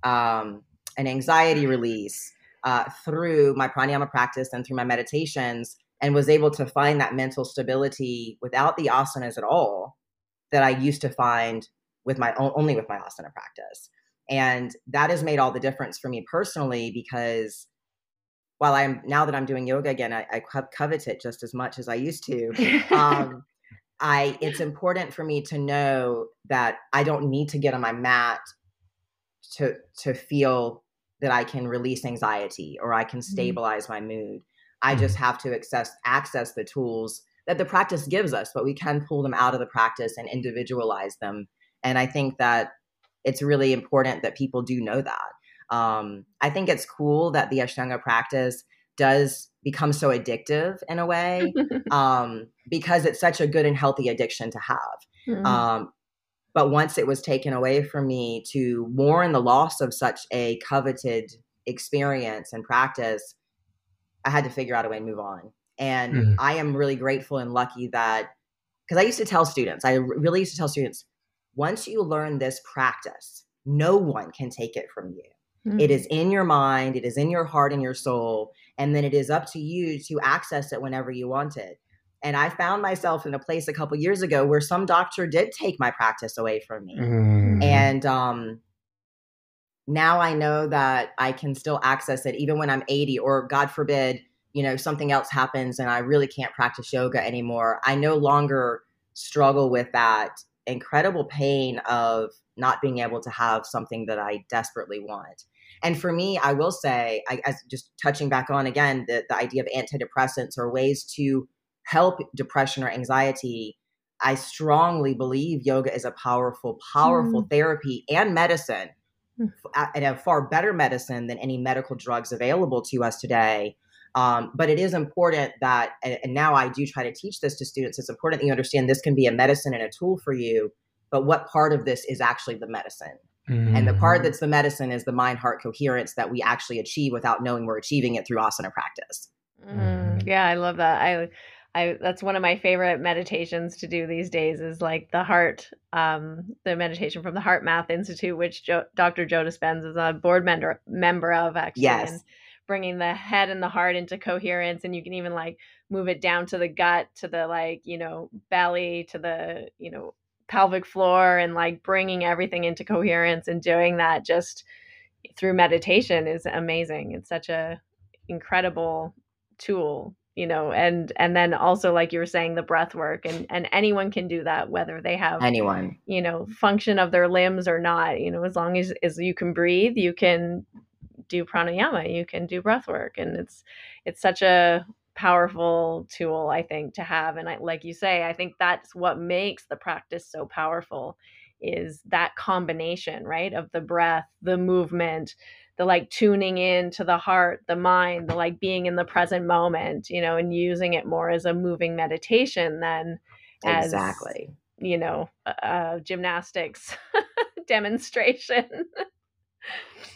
um, an anxiety release uh, through my pranayama practice and through my meditations and was able to find that mental stability without the asanas at all that I used to find with my own, only with my asana practice. And that has made all the difference for me personally because while I'm now that I'm doing yoga again, I, I covet it just as much as I used to. Um, I it's important for me to know that I don't need to get on my mat to to feel that I can release anxiety or I can mm-hmm. stabilize mm-hmm. my mood. I just mm-hmm. have to access access the tools that the practice gives us, but we can pull them out of the practice and individualize them and I think that it's really important that people do know that. Um, I think it's cool that the Ashtanga practice does become so addictive in a way um, because it's such a good and healthy addiction to have. Mm-hmm. Um, but once it was taken away from me to mourn the loss of such a coveted experience and practice, I had to figure out a way to move on. And mm-hmm. I am really grateful and lucky that because I used to tell students, I really used to tell students, once you learn this practice, no one can take it from you. Mm-hmm. It is in your mind, it is in your heart and your soul, and then it is up to you to access it whenever you want it. And I found myself in a place a couple years ago where some doctor did take my practice away from me. Mm. And um, now I know that I can still access it even when I'm 80 or God forbid, you know, something else happens and I really can't practice yoga anymore. I no longer struggle with that incredible pain of not being able to have something that I desperately want. And for me, I will say, I, as just touching back on again, the, the idea of antidepressants or ways to help depression or anxiety. I strongly believe yoga is a powerful, powerful mm. therapy and medicine, mm. and a far better medicine than any medical drugs available to us today. Um, but it is important that, and, and now I do try to teach this to students, it's important that you understand this can be a medicine and a tool for you, but what part of this is actually the medicine? Mm-hmm. And the part mm-hmm. that's the medicine is the mind heart coherence that we actually achieve without knowing we're achieving it through asana practice. Mm, yeah, I love that. I I that's one of my favorite meditations to do these days is like the heart um the meditation from the HeartMath Institute which jo- Dr. Joe Dispenza is a board member member of actually. Yes. And bringing the head and the heart into coherence and you can even like move it down to the gut to the like you know belly to the you know pelvic floor and like bringing everything into coherence and doing that just through meditation is amazing. It's such a incredible tool you know and and then also like you were saying the breath work and and anyone can do that whether they have anyone. you know function of their limbs or not you know as long as as you can breathe you can do pranayama you can do breath work and it's it's such a powerful tool i think to have and I, like you say i think that's what makes the practice so powerful is that combination right of the breath the movement the like tuning in to the heart, the mind, the like being in the present moment, you know, and using it more as a moving meditation than as exactly, you know, uh, gymnastics demonstration.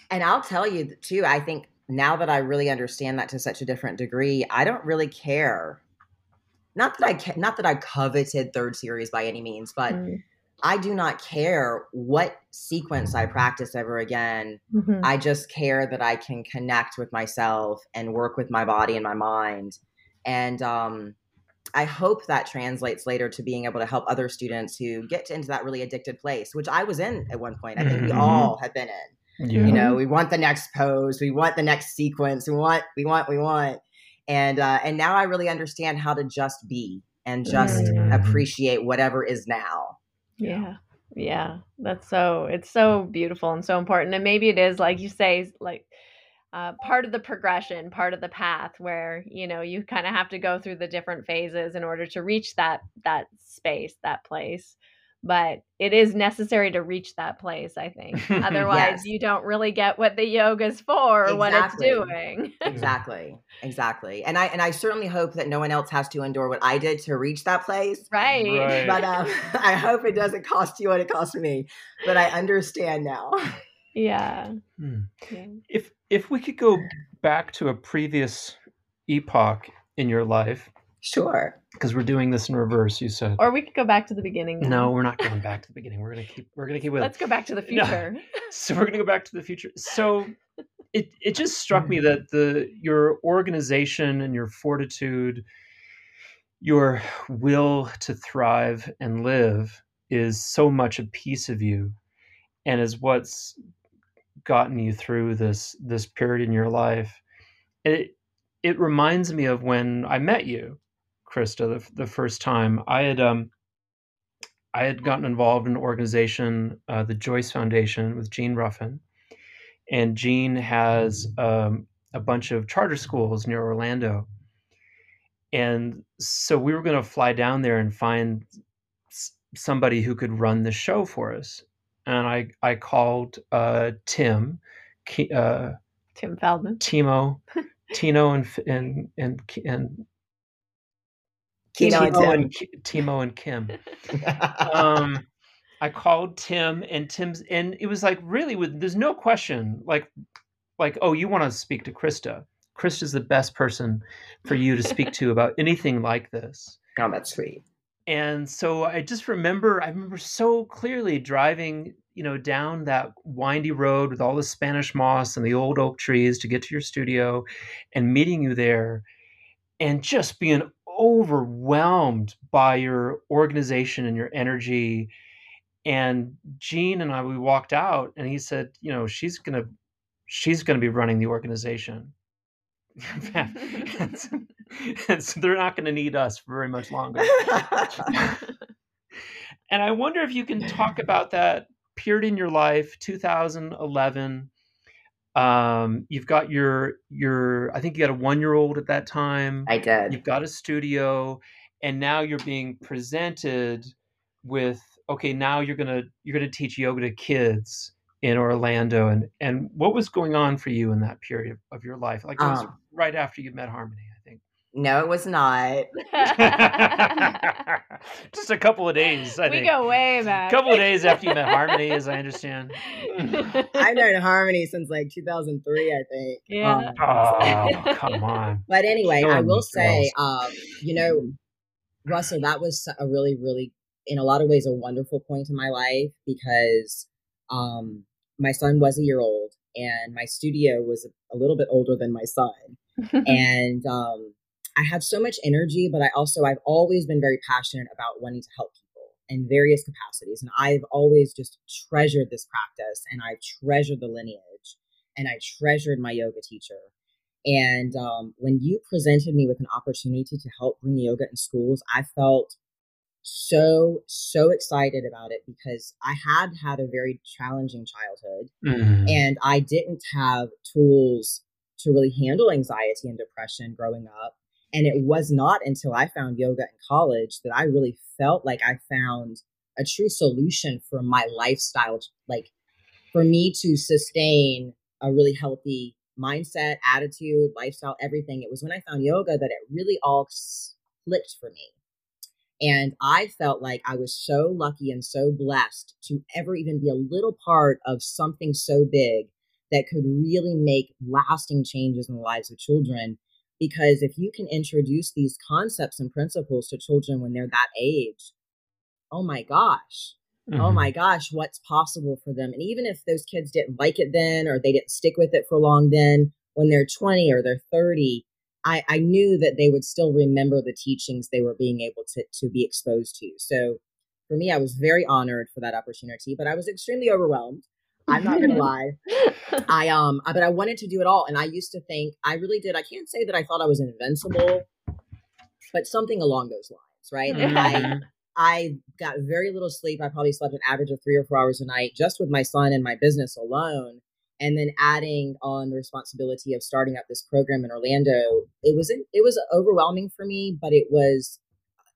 and I'll tell you too, I think now that I really understand that to such a different degree, I don't really care. Not that I ca- not that I coveted third series by any means, but mm. I do not care what sequence I practice ever again. Mm-hmm. I just care that I can connect with myself and work with my body and my mind. And um, I hope that translates later to being able to help other students who get into that really addicted place, which I was in at one point. I think we mm-hmm. all have been in. Yeah. You know, we want the next pose, we want the next sequence, we want, we want, we want. And uh, and now I really understand how to just be and just mm. appreciate whatever is now yeah. Yeah. That's so it's so beautiful and so important. And maybe it is like you say like uh, part of the progression, part of the path where, you know, you kind of have to go through the different phases in order to reach that that space, that place but it is necessary to reach that place i think otherwise yes. you don't really get what the yoga's for or exactly. what it's doing exactly exactly and i and i certainly hope that no one else has to endure what i did to reach that place right, right. but um, i hope it doesn't cost you what it cost me but i understand now yeah. Hmm. yeah if if we could go back to a previous epoch in your life Sure. Because we're doing this in reverse, you said. Or we could go back to the beginning. Now. No, we're not going back to the beginning. We're gonna keep. We're gonna keep with. Let's go back to the future. No. So we're gonna go back to the future. So it it just struck me that the your organization and your fortitude, your will to thrive and live, is so much a piece of you, and is what's gotten you through this this period in your life. It it reminds me of when I met you Krista the, the first time. I had um, I had gotten involved in an organization, uh, the Jois Foundation, with Gene Ruffin, and Gene has um, a bunch of charter schools near Orlando, and so we were going to fly down there and find s- somebody who could run the show for us. And I I called uh, Tim, uh, Tim Feldmann, Timo, Tino, and and and and Timo, Timo and, Timo and Kim. um, I called Tim and Tim's, and it was like really with there's no question, like like oh you want to speak to Krista. Krista's the best person for you to speak to about anything like this. Oh, that's sweet. And so I just remember, I remember so clearly driving, you know, down that windy road with all the Spanish moss and the old oak trees to get to your studio and meeting you there and just being overwhelmed by your organization and your energy. And Gene and I, we walked out, and he said, you know, she's gonna, she's gonna be running the organization. and, so, and so they're not going to need us for very much longer. and I wonder if you can talk about that period in your life, 2011 um you've got your your i think you got a one year old at that time. I did. You've got a studio and now you're being presented with okay now you're gonna you're gonna teach yoga to kids in orlando and and what was going on for you in that period of, your life? Like it was um, right after you met harmony no, it was not. Just a couple of days. I we think. go way back. A couple of days after you met Harmony, as I understand. I've known Harmony since like 2003, I think. Yeah. Um, oh, come on. But anyway, I will say, um, you know, Russell, that was a really, really, in a lot of ways, a wonderful point in my life because um, my son was a year old and my studio was a, a little bit older than my son. and um, I have so much energy, but I also, I've always been very passionate about wanting to help people in various capacities. And I've always just treasured this practice and I've treasured the lineage and I treasured my yoga teacher. And um, when you presented me with an opportunity to help bring yoga in schools, I felt so so excited about it because I had had a very challenging childhood mm-hmm. and I didn't have tools to really handle anxiety and depression growing up and it was not until I found yoga in college that I really felt like I found a true solution for my lifestyle, like for me to sustain a really healthy mindset, attitude, lifestyle, everything. It was when I found yoga that it really all clicked for me. And I felt like I was so lucky and so blessed to ever even be a little part of something so big that could really make lasting changes in the lives of children. Because if you can introduce these concepts and principles to children when they're that age, oh my gosh, oh mm-hmm. oh my gosh, what's possible for them? And even if those kids didn't like it then or they didn't stick with it for long then, when they're 20 or they're 30, I, I knew that they would still remember the teachings they were being able to, to be exposed to. So for me, I was very honored for that opportunity, but I was extremely overwhelmed. I'm not gonna lie. I um but I wanted to do it all. And I used to think I really did. I can't say that I thought I was invincible, but something along those lines, right? Mm-hmm. I I got very little sleep. I probably slept an average of three or four hours a night just with my son and my business alone and then adding on the responsibility of starting up this program in Orlando, it was it was overwhelming for me, but it was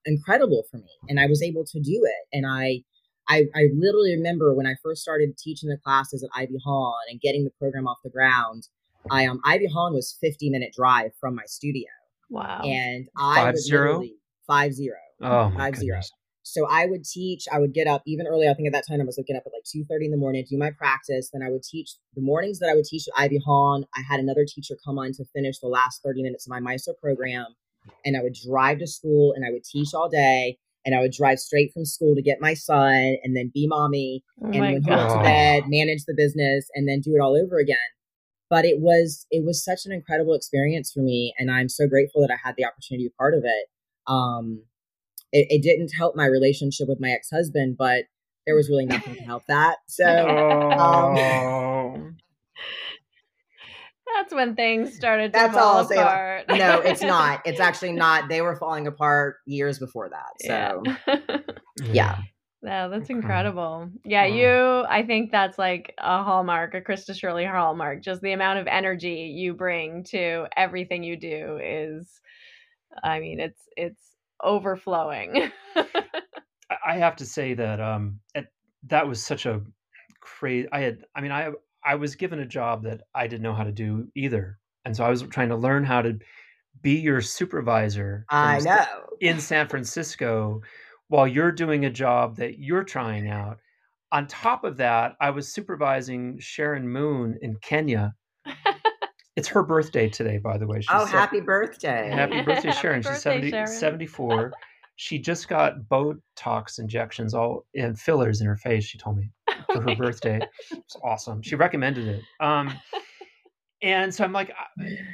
incredible for me, and I was able to do it. And I, I, I literally remember when I first started teaching the classes at Ivy Hawn and getting the program off the ground. I um Ivy Hawn was fifty minute drive from my studio. Wow! And I five was zero? five zero. Oh, five zero. So I would teach, I would get up even early. I think at that time I was looking up at like 2.30 in the morning, do my practice. Then I would teach the mornings that I would teach at Ivy Hawn. I had another teacher come on to finish the last 30 minutes of my Mysore program. And I would drive to school and I would teach all day. And I would drive straight from school to get my son and then be mommy oh and when he went to bed, manage the business and then do it all over again. But it was it was such an incredible experience for me. And I'm so grateful that I had the opportunity to be part of it. Um, it, it didn't help my relationship with my ex husband, but there was really nothing to help that. So, um. That's when things started to that's fall all apart. no, it's not. It's actually not. They were falling apart years before that. So, yeah. yeah. No, that's incredible. Yeah, you, I think that's like a hallmark, a Krista Shirley hallmark. Just the amount of energy you bring to everything you do is, I mean, it's, it's overflowing. I have to say that um, it, that was such a crazy. I had, I mean, I I was given a job that I didn't know how to do either, and so I was trying to learn how to be your supervisor. I know in San Francisco, while you're doing a job that you're trying out. On top of that, I was supervising Sharon Moon in Kenya. It's her birthday today, by the way. She's oh, happy birthday. Happy birthday, Sharon. happy She's birthday, 70, Sharon. 74. she just got Botox injections all and fillers in her face, she told me, for her birthday. It's awesome. She recommended it. Um, and so I'm like,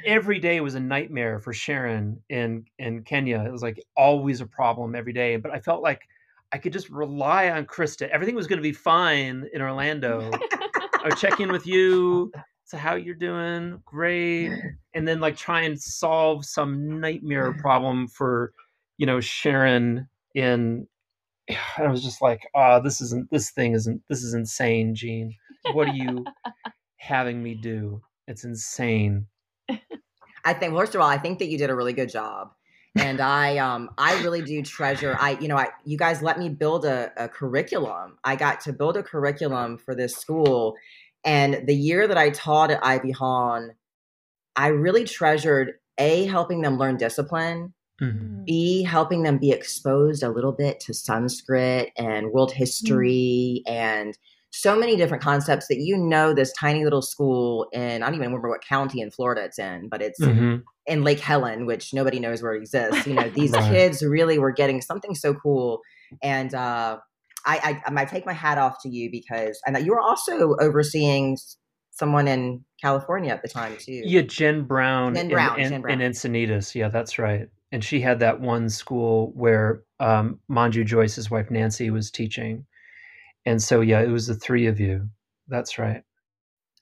every day was a nightmare for Sharon in, in Kenya. It was like always a problem every day. But I felt like I could just rely on Krista. Everything was going to be fine in Orlando. I would check in with you so how you're doing great and then like try and solve some nightmare problem for you know sharon in i was just like oh this isn't this thing isn't this is insane gene. What are you having me do? It's insane. I think first of all i think that you did a really good job. And i um i really do treasure i you know i you guys let me build a, a curriculum. I got to build a curriculum for this school. And the year that I taught at Ivy Hawn, I really treasured A, helping them learn discipline, mm-hmm. B, helping them be exposed a little bit to Sanskrit and world history mm-hmm. and so many different concepts that you know this tiny little school in I don't even remember what county in Florida it's in, but it's mm-hmm. in Lake Helen, which nobody knows where it exists. You know, these right. kids really were getting something so cool. And uh I, I, I take my hat off to you because and you were also overseeing someone in California at the time too. Yeah, Jen Brown. Jen Brown. In, in, Jen Brown. in Encinitas. Yeah, that's right. And she had that one school where um, Manju Jois's wife Nancy was teaching, and so yeah, it was the three of you. That's right.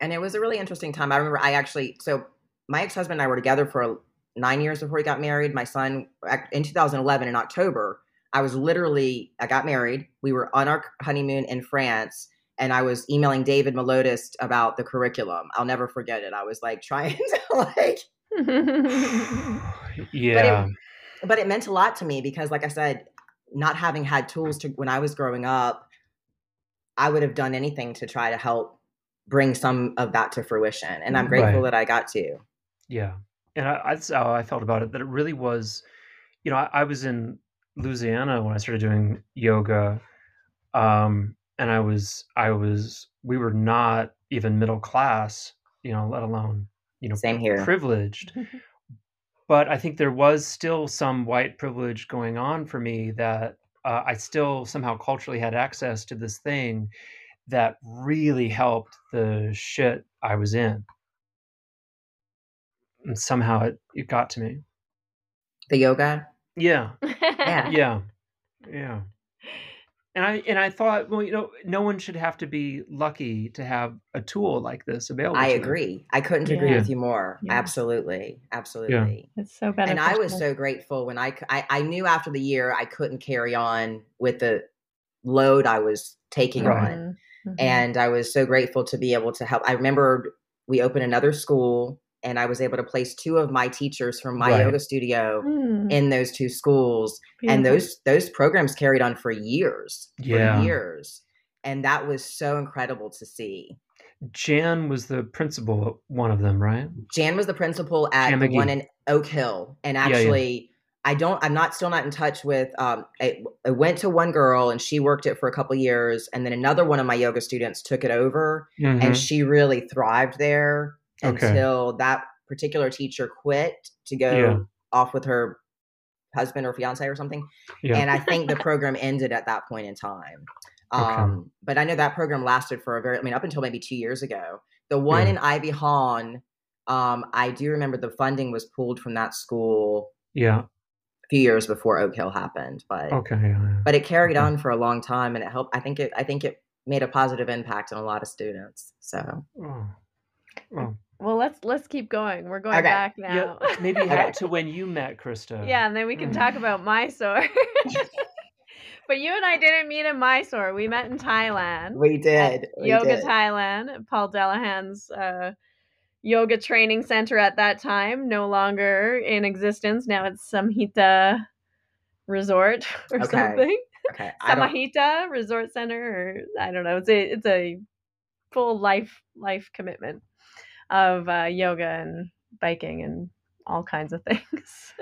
And it was a really interesting time. I remember I actually so my ex husband and I were together for nine years before we got married. My son in 2011 in October I was literally, I got married. We were on our honeymoon in France, and I was emailing David Melodist about the curriculum. I'll never forget it. I was like trying to like, yeah. But it, but it meant a lot to me because, like I said, not having had tools to when I was growing up, I would have done anything to try to help bring some of that to fruition. And I'm grateful right. that I got to. Yeah. And I, that's how I felt about it, that it really was, you know, I, I was in Louisiana when I started doing yoga. Um, and I was, I was, we were not even middle class, you know, let alone, you know, same here, privileged. but I think there was still some white privilege going on for me that uh, I still somehow culturally had access to this thing that really helped the shit I was in. And somehow it, it got to me. The yoga? Yeah. yeah. Yeah. Yeah. And I and I thought, well, you know, no one should have to be lucky to have a tool like this available. I agree. Them. I couldn't yeah. agree with you more. Yeah. Absolutely, absolutely. Yeah. It's so beneficial. And I was so grateful when I, I I knew after the year I couldn't carry on with the load I was taking right. on. Mm-hmm. And I was so grateful to be able to help. I remember we opened another school and I was able to place two of my teachers from my right. yoga studio mm. in those two schools. Beautiful. And those those programs carried on for years. Yeah. For years. And that was so incredible to see. Jan was the principal one of them, right? Jan was the principal at the one in Oak Hill. And actually yeah, yeah. I don't. I'm not still not in touch with. Um, I, I, went to one girl and she worked it for a couple years, and then another one of my yoga students took it over, mm-hmm. and she really thrived there okay. until that particular teacher quit to go yeah. off with her husband or fiance or something. Yeah. And I think the program ended at that point in time. Um, okay. But I know that program lasted for a very. I mean, up until maybe two years ago. The one yeah. in Ivy Hawn, um, I do remember the funding was pulled from that school. Yeah A few years before Oak Hill happened, but okay, yeah, but it carried okay. on for a long time, and it helped. I think it. I think it made a positive impact on a lot of students. So, oh. Oh. Well, let's let's keep going. We're going okay. back now. Yeah, maybe okay. to when you met Krista. Yeah, and then we can talk about Mysore. but you and I didn't meet in Mysore. We met in Thailand. We did. We Yoga did. Thailand. Paul Dallaghan's uh, yoga training center at that time, no longer in existence. Now it's Samahita Resort or okay. something. Okay. Samahita Resort Center, or I don't know. It's a it's a full life life commitment of uh, yoga and biking and all kinds of things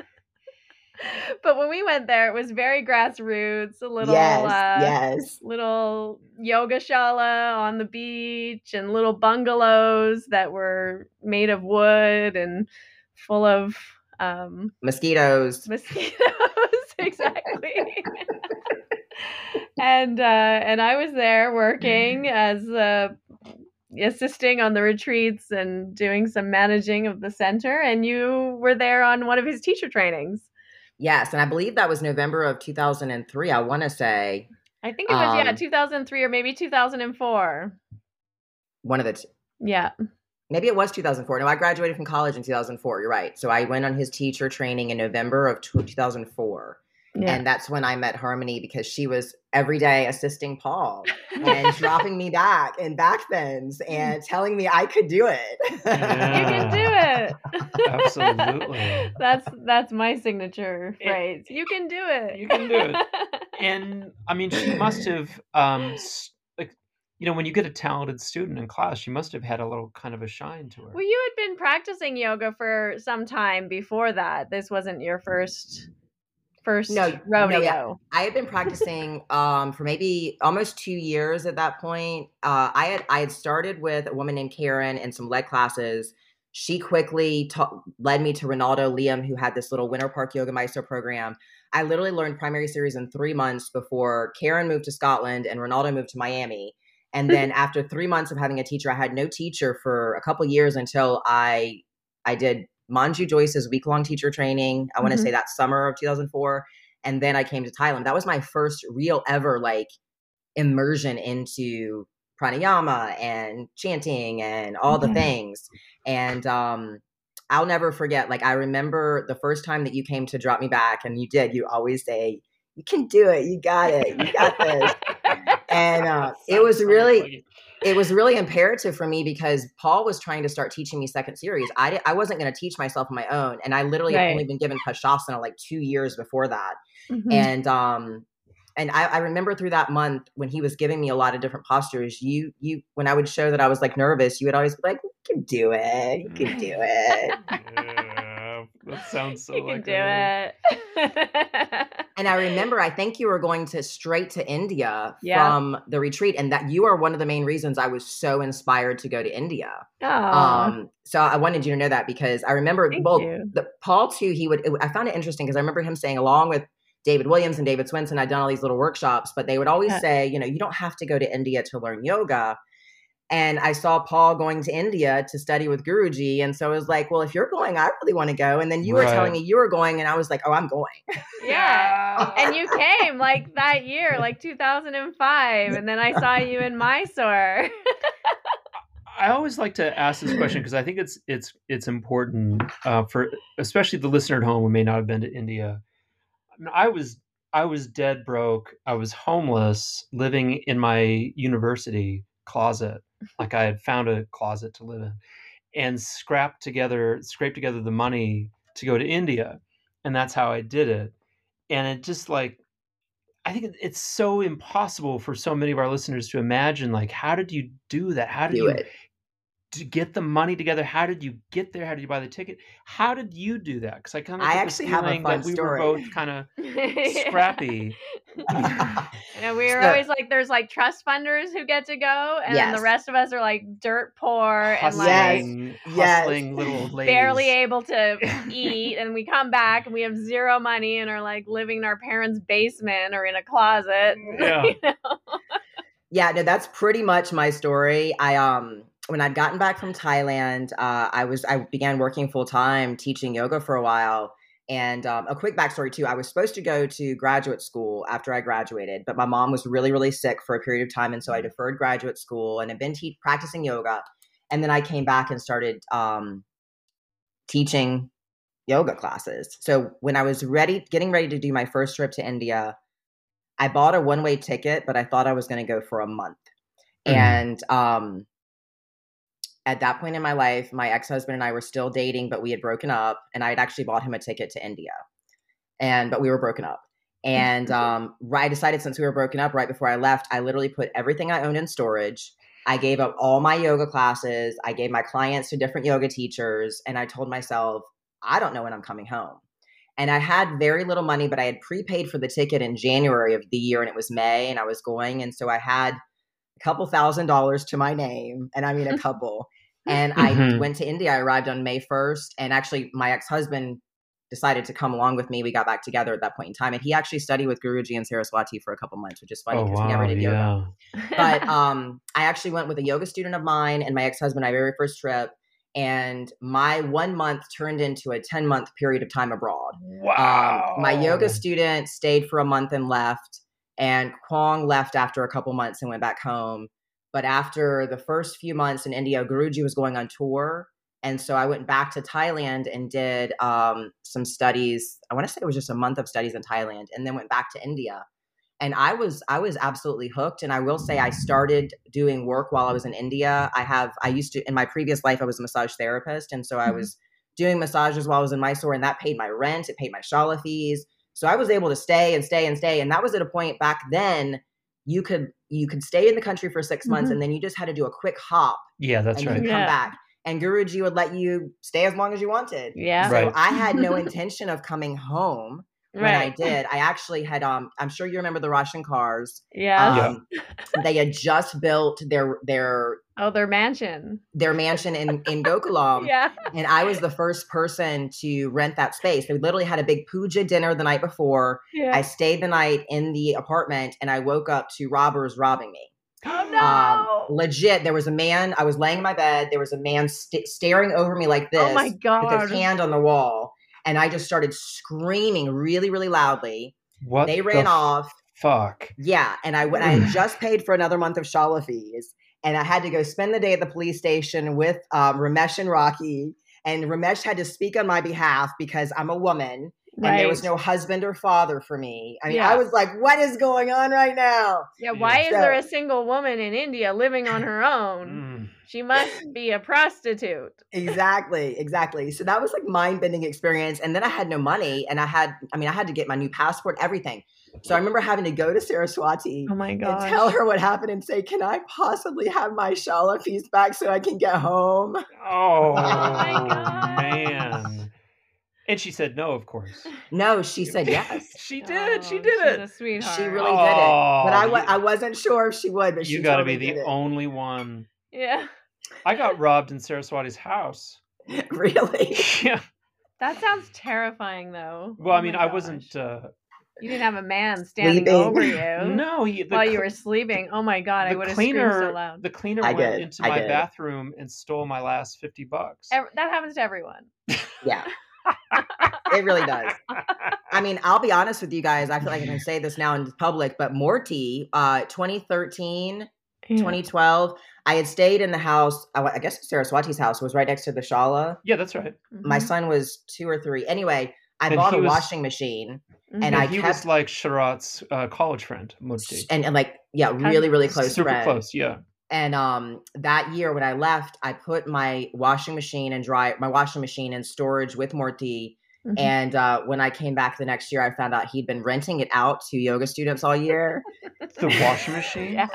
but when we went there, it was very grassroots, a little yes, uh, yes. little yoga shala on the beach and little bungalows that were made of wood and full of um, mosquitoes. Mosquitoes, exactly. and uh, and I was there working as uh, assisting on the retreats and doing some managing of the center and you were there on one of his teacher trainings Yes, and I believe that was November of 2003. I want to say. I think it was um, yeah, 2003 or maybe 2004. One of the two. Yeah. Maybe it was 2004. No, I graduated from college in 2004. You're right. So I went on his teacher training in November of 2004. Yeah. And that's when I met Harmony because she was every day assisting Paul and dropping me back and back bends and telling me I could do it. Yeah. You can do it. Absolutely. that's that's my signature phrase. It, you can do it. You can do it. And I mean, she must have um like you know, when you get a talented student in class, she must have had a little kind of a shine to her. Well, you had been practicing yoga for some time before that. This wasn't your first first no, rodeo? No, yeah. I had been practicing um, for maybe almost two years at that point. Uh, I had I had started with a woman named Karen in some leg classes. She quickly ta- led me to Ronaldo Liam, who had this little Winter Park Yoga Mysore program. I literally learned primary series in three months before Karen moved to Scotland and Ronaldo moved to Miami. And then after three months of having a teacher, I had no teacher for a couple years until I I did Manju Jois's week long teacher training. I want to mm-hmm. say that summer of 2004. And then I came to Thailand. That was my first real ever like immersion into pranayama and chanting and all the things. And um, I'll never forget, like, I remember the first time that you came to drop me back, and you did, you always say, You can do it. You got it. You got this. and uh, it was really it was really imperative for me because Paul was trying to start teaching me second series. I, I wasn't going to teach myself on my own. And I literally right. had only been given Pashasana like two years before that. Mm-hmm. And, um, and I, I, remember through that month when he was giving me a lot of different postures, you you when I would show that I was like nervous, you would always be like, "You can do it, you can do it." Yeah, that sounds so. You like can do it. and I remember, I think you were going to straight to India yeah. from the retreat, and that you are one of the main reasons I was so inspired to go to India. Um, so I wanted you to know that because I remember, Thank well, the Paul too. He would. It, I found it interesting because I remember him saying, along with David Williams and David Swenson, I'd done all these little workshops, but they would always yeah. say, you know, you don't have to go to India to learn yoga. And I saw Paul going to India to study with Guruji. And so I was like, well, if you're going, I really want to go. And then you right. were telling me you were going, and I was like, oh, I'm going. Yeah. and you came like that year, like 2005. And then I saw you in Mysore. I always like to ask this question because I think it's it's it's important uh, for especially the listener at home who may not have been to India. I was I was dead broke. I was homeless, living in my university closet. Like I had found a closet to live in, and scrapped together, scraped together the money to go to India, and that's how I did it. And it just like I think it's so impossible for so many of our listeners to imagine. Like, how did you do that? How did do you it to get the money together? How did you get there? How did you buy the ticket? How did you do that? Because I kind of I actually have a fun we story. were both kind of scrappy. and we were so, always like, there's like trust funders who get to go, and yes. the rest of us are like dirt poor hustling, and like hustling yes. little ladies. barely able to eat. and we come back and we have zero money and are like living in our parents' basement or in a closet. Yeah. You know? Yeah, no, that's pretty much my story. I um when I'd gotten back from Thailand, uh, I was I began working full time teaching yoga for a while. And um, a quick backstory too: I was supposed to go to graduate school after I graduated, but my mom was really, really sick for a period of time, and so I mm-hmm. deferred graduate school and had been te- practicing yoga. And then I came back and started um, teaching yoga classes. So when I was ready, getting ready to do my first trip to India, I bought a one way ticket, but I thought I was going to go for a month. Mm-hmm. And um, at that point in my life, my ex husband and I were still dating, but we had broken up, and I had actually bought him a ticket to India, and but we were broken up. And um, I decided since we were broken up, right before I left, I literally put everything I owned in storage. I gave up all my yoga classes. I gave my clients to different yoga teachers, and I told myself, I don't know when I'm coming home. And I had very little money, but I had prepaid for the ticket in January of the year, and it was May, and I was going, and so I had a couple thousand dollars to my name, and I mean a couple. And mm-hmm. I went to India. I arrived on May 1st. And actually, my ex husband decided to come along with me. We got back together at that point in time. And he actually studied with Guruji and Saraswati for a couple months, which is funny because oh, wow, we never did yoga. But um, I actually went with a yoga student of mine and my ex husband, my very first trip. And my one month turned into a 10 month period of time abroad. Wow. Um, my yoga student stayed for a month and left. And Kwong left after a couple months and went back home. But after the first few months in India, Guruji was going on tour. And so I went back to Thailand and did um, some studies. I want to say it was just a month of studies in Thailand, and then went back to India. And I was I was absolutely hooked. And I will say I started doing work while I was in India. I have I used to in my previous life I was a massage therapist, and so I mm-hmm. was doing massages while I was in Mysore, and that paid my rent, it paid my shala fees. So I was able to stay and stay and stay. And that was at a point back then you could you could stay in the country for 6 months mm-hmm. and then you just had to do a quick hop. Yeah, that's and right. come yeah. back. And Guruji would let you stay as long as you wanted. Yeah. So right. I had no intention of coming home when right. I did. I actually had um I'm sure you remember the Russian cars. Yeah. Um, yeah. they had just built their their Oh, their mansion. Their mansion in in Gokulam. yeah. And I was the first person to rent that space. They literally had a big puja dinner the night before. Yeah. I stayed the night in the apartment and I woke up to robbers robbing me. Oh no! Um, legit, there was a man. I was laying in my bed. There was a man st- staring over me like this. Oh my god! With his hand on the wall, and I just started screaming really, really loudly. What? They ran the off. Fuck. Yeah, and I went. I had just paid for another month of shala fees, and I had to go spend the day at the police station with um, Ramesh and Rocky. And Ramesh had to speak on my behalf because I'm a woman right. and there was no husband or father for me. I mean, yeah. I was like, what is going on right now? Yeah, why is there a single woman in India living on her own? Mm. She must be a prostitute. exactly, exactly. So that was like mind bending experience. And then I had no money and I had, I mean, I had to get my new passport, everything. So I remember having to go to Saraswati oh my God. and tell her what happened and say, Can I possibly have my shala piece back so I can get home? Oh, my God. man. And she said no, of course. No, she said yes. she did. she Oh, did she's it. A sweetheart. She really did it. But I, Oh, wa- I wasn't sure if she would, but she you got to totally be the only one. Yeah. I got robbed in Saraswati's house. really? yeah. That sounds terrifying, though. Well, I Oh mean, I gosh. wasn't. Uh, You didn't have a man standing Sleeping. over you no, he, the, while you were sleeping. Oh my god, I the would have screamed cleaner. so loud. The cleaner I went did. into I my did. bathroom and stole my last fifty bucks. Ev- that happens to everyone. Yeah. it really does. I mean, I'll be honest with you guys. I feel like I can say this now in public, but Morty, uh, 2013, 2012, I had stayed in the house. I I guess Saraswati's house was right next to the Shala. yeah, that's right. My Mhm. son was two or three. Anyway, I And bought a was- washing machine Mhm. and Yeah, I he kept was like Sharat's uh, college friend, Murti. and, and like yeah, really really close Super friend. close, yeah. And um, that year when I left, I put my washing machine and dry my washing machine in storage with Morty. Mhm. And uh, when I came back the next year, I found out he'd been renting it out to yoga students all year, The washing machine. yeah,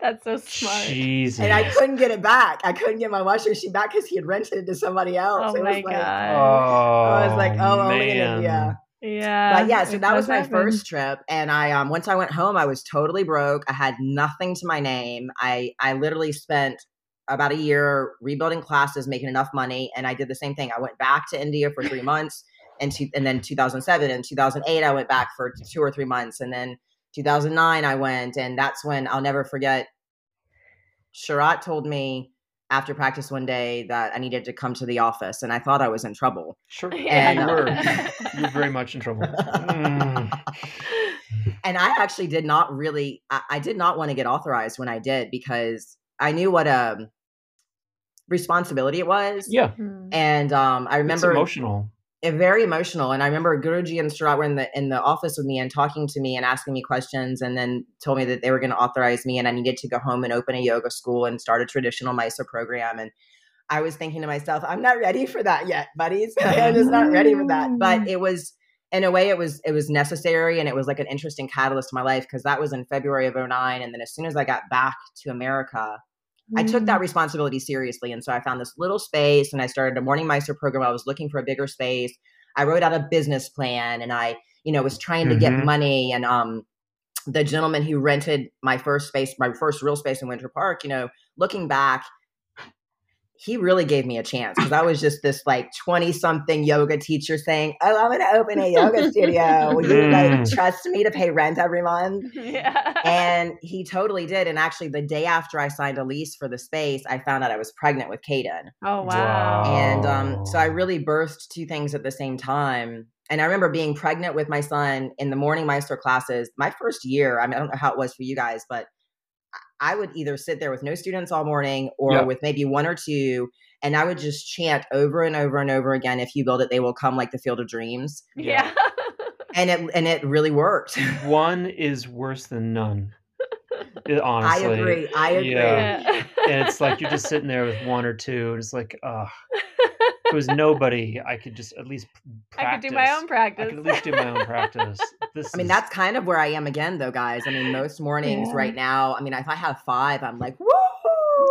that's so smart. Jesus. and I couldn't get it back. I couldn't get my washing machine back because he had rented it to somebody else. Oh It my was like, god. Oh, I was like, oh, only in. India. Yeah. But yeah, so that was my happen. first trip, and I um once I went home, I was totally broke. I had nothing to my name. I I literally spent about a year rebuilding classes, making enough money, and I did the same thing. I went back to India for three months, and two, and then 2007 and 2008, I went back for two or three months, and then 2009 I went, and that's when I'll never forget. Sharat told me after practice one day that I needed to come to the office, and I thought I was in trouble. Sure. Yeah. you were. You're very much in trouble. Mm. and I actually did not really I, I did not want to get authorized when I did because I knew what a responsibility it was. Yeah. Hmm. And um I It's remember emotional. It very emotional. And I remember Guruji and Sharat were in the in the office with me and talking to me and asking me questions and then told me that they were going to authorize me and I needed to go home and open a yoga school and start a traditional Mysore program. And I was thinking to myself, I'm not ready for that yet, buddies. I'm just not ready for that. But mm. it was in a way it was it was necessary and it was like an interesting catalyst to my life because that was in February of 09. And then as soon as I got back to America, I took Mm. that responsibility seriously. And so I found this little space and I started a morning Mysore program. I was looking for a bigger space. I wrote out a business plan and I, you know, was trying to get Mhm. money. And um the gentleman who rented my first space, my first real space in Winter Park, you know, looking back, he really gave me a chance because I was just this like 20 something yoga teacher saying, Oh, I'm going to open a yoga studio. Will you like Mm. trust me to pay rent every month? yeah. and he totally did. And actually, the day after I signed a lease for the space, I found out I was pregnant with Kaden. oh wow. Wow. And um, so I really birthed two things at the same time. And I remember being pregnant with my son in the morning Mysore classes. My first year, I mean, I don't know how it was for you guys, but I would either sit there with no students all morning or Yeah. with maybe one or two. And I would just chant over and over and over again, if you build it, they will come like the field of dreams. Yeah. And it and it really worked. One is worse than none. It- honestly. I agree. I agree. Yeah. yeah. And it's like you're just sitting there with one or two, and it's like, ugh. If it was nobody, I could just at least practice. I could do my own practice. I could at least do my own practice. This I mean, is- that's kind of where I am again, though, guys. I mean, most mornings Yeah. right now, I mean, if I have five, I'm like, woo!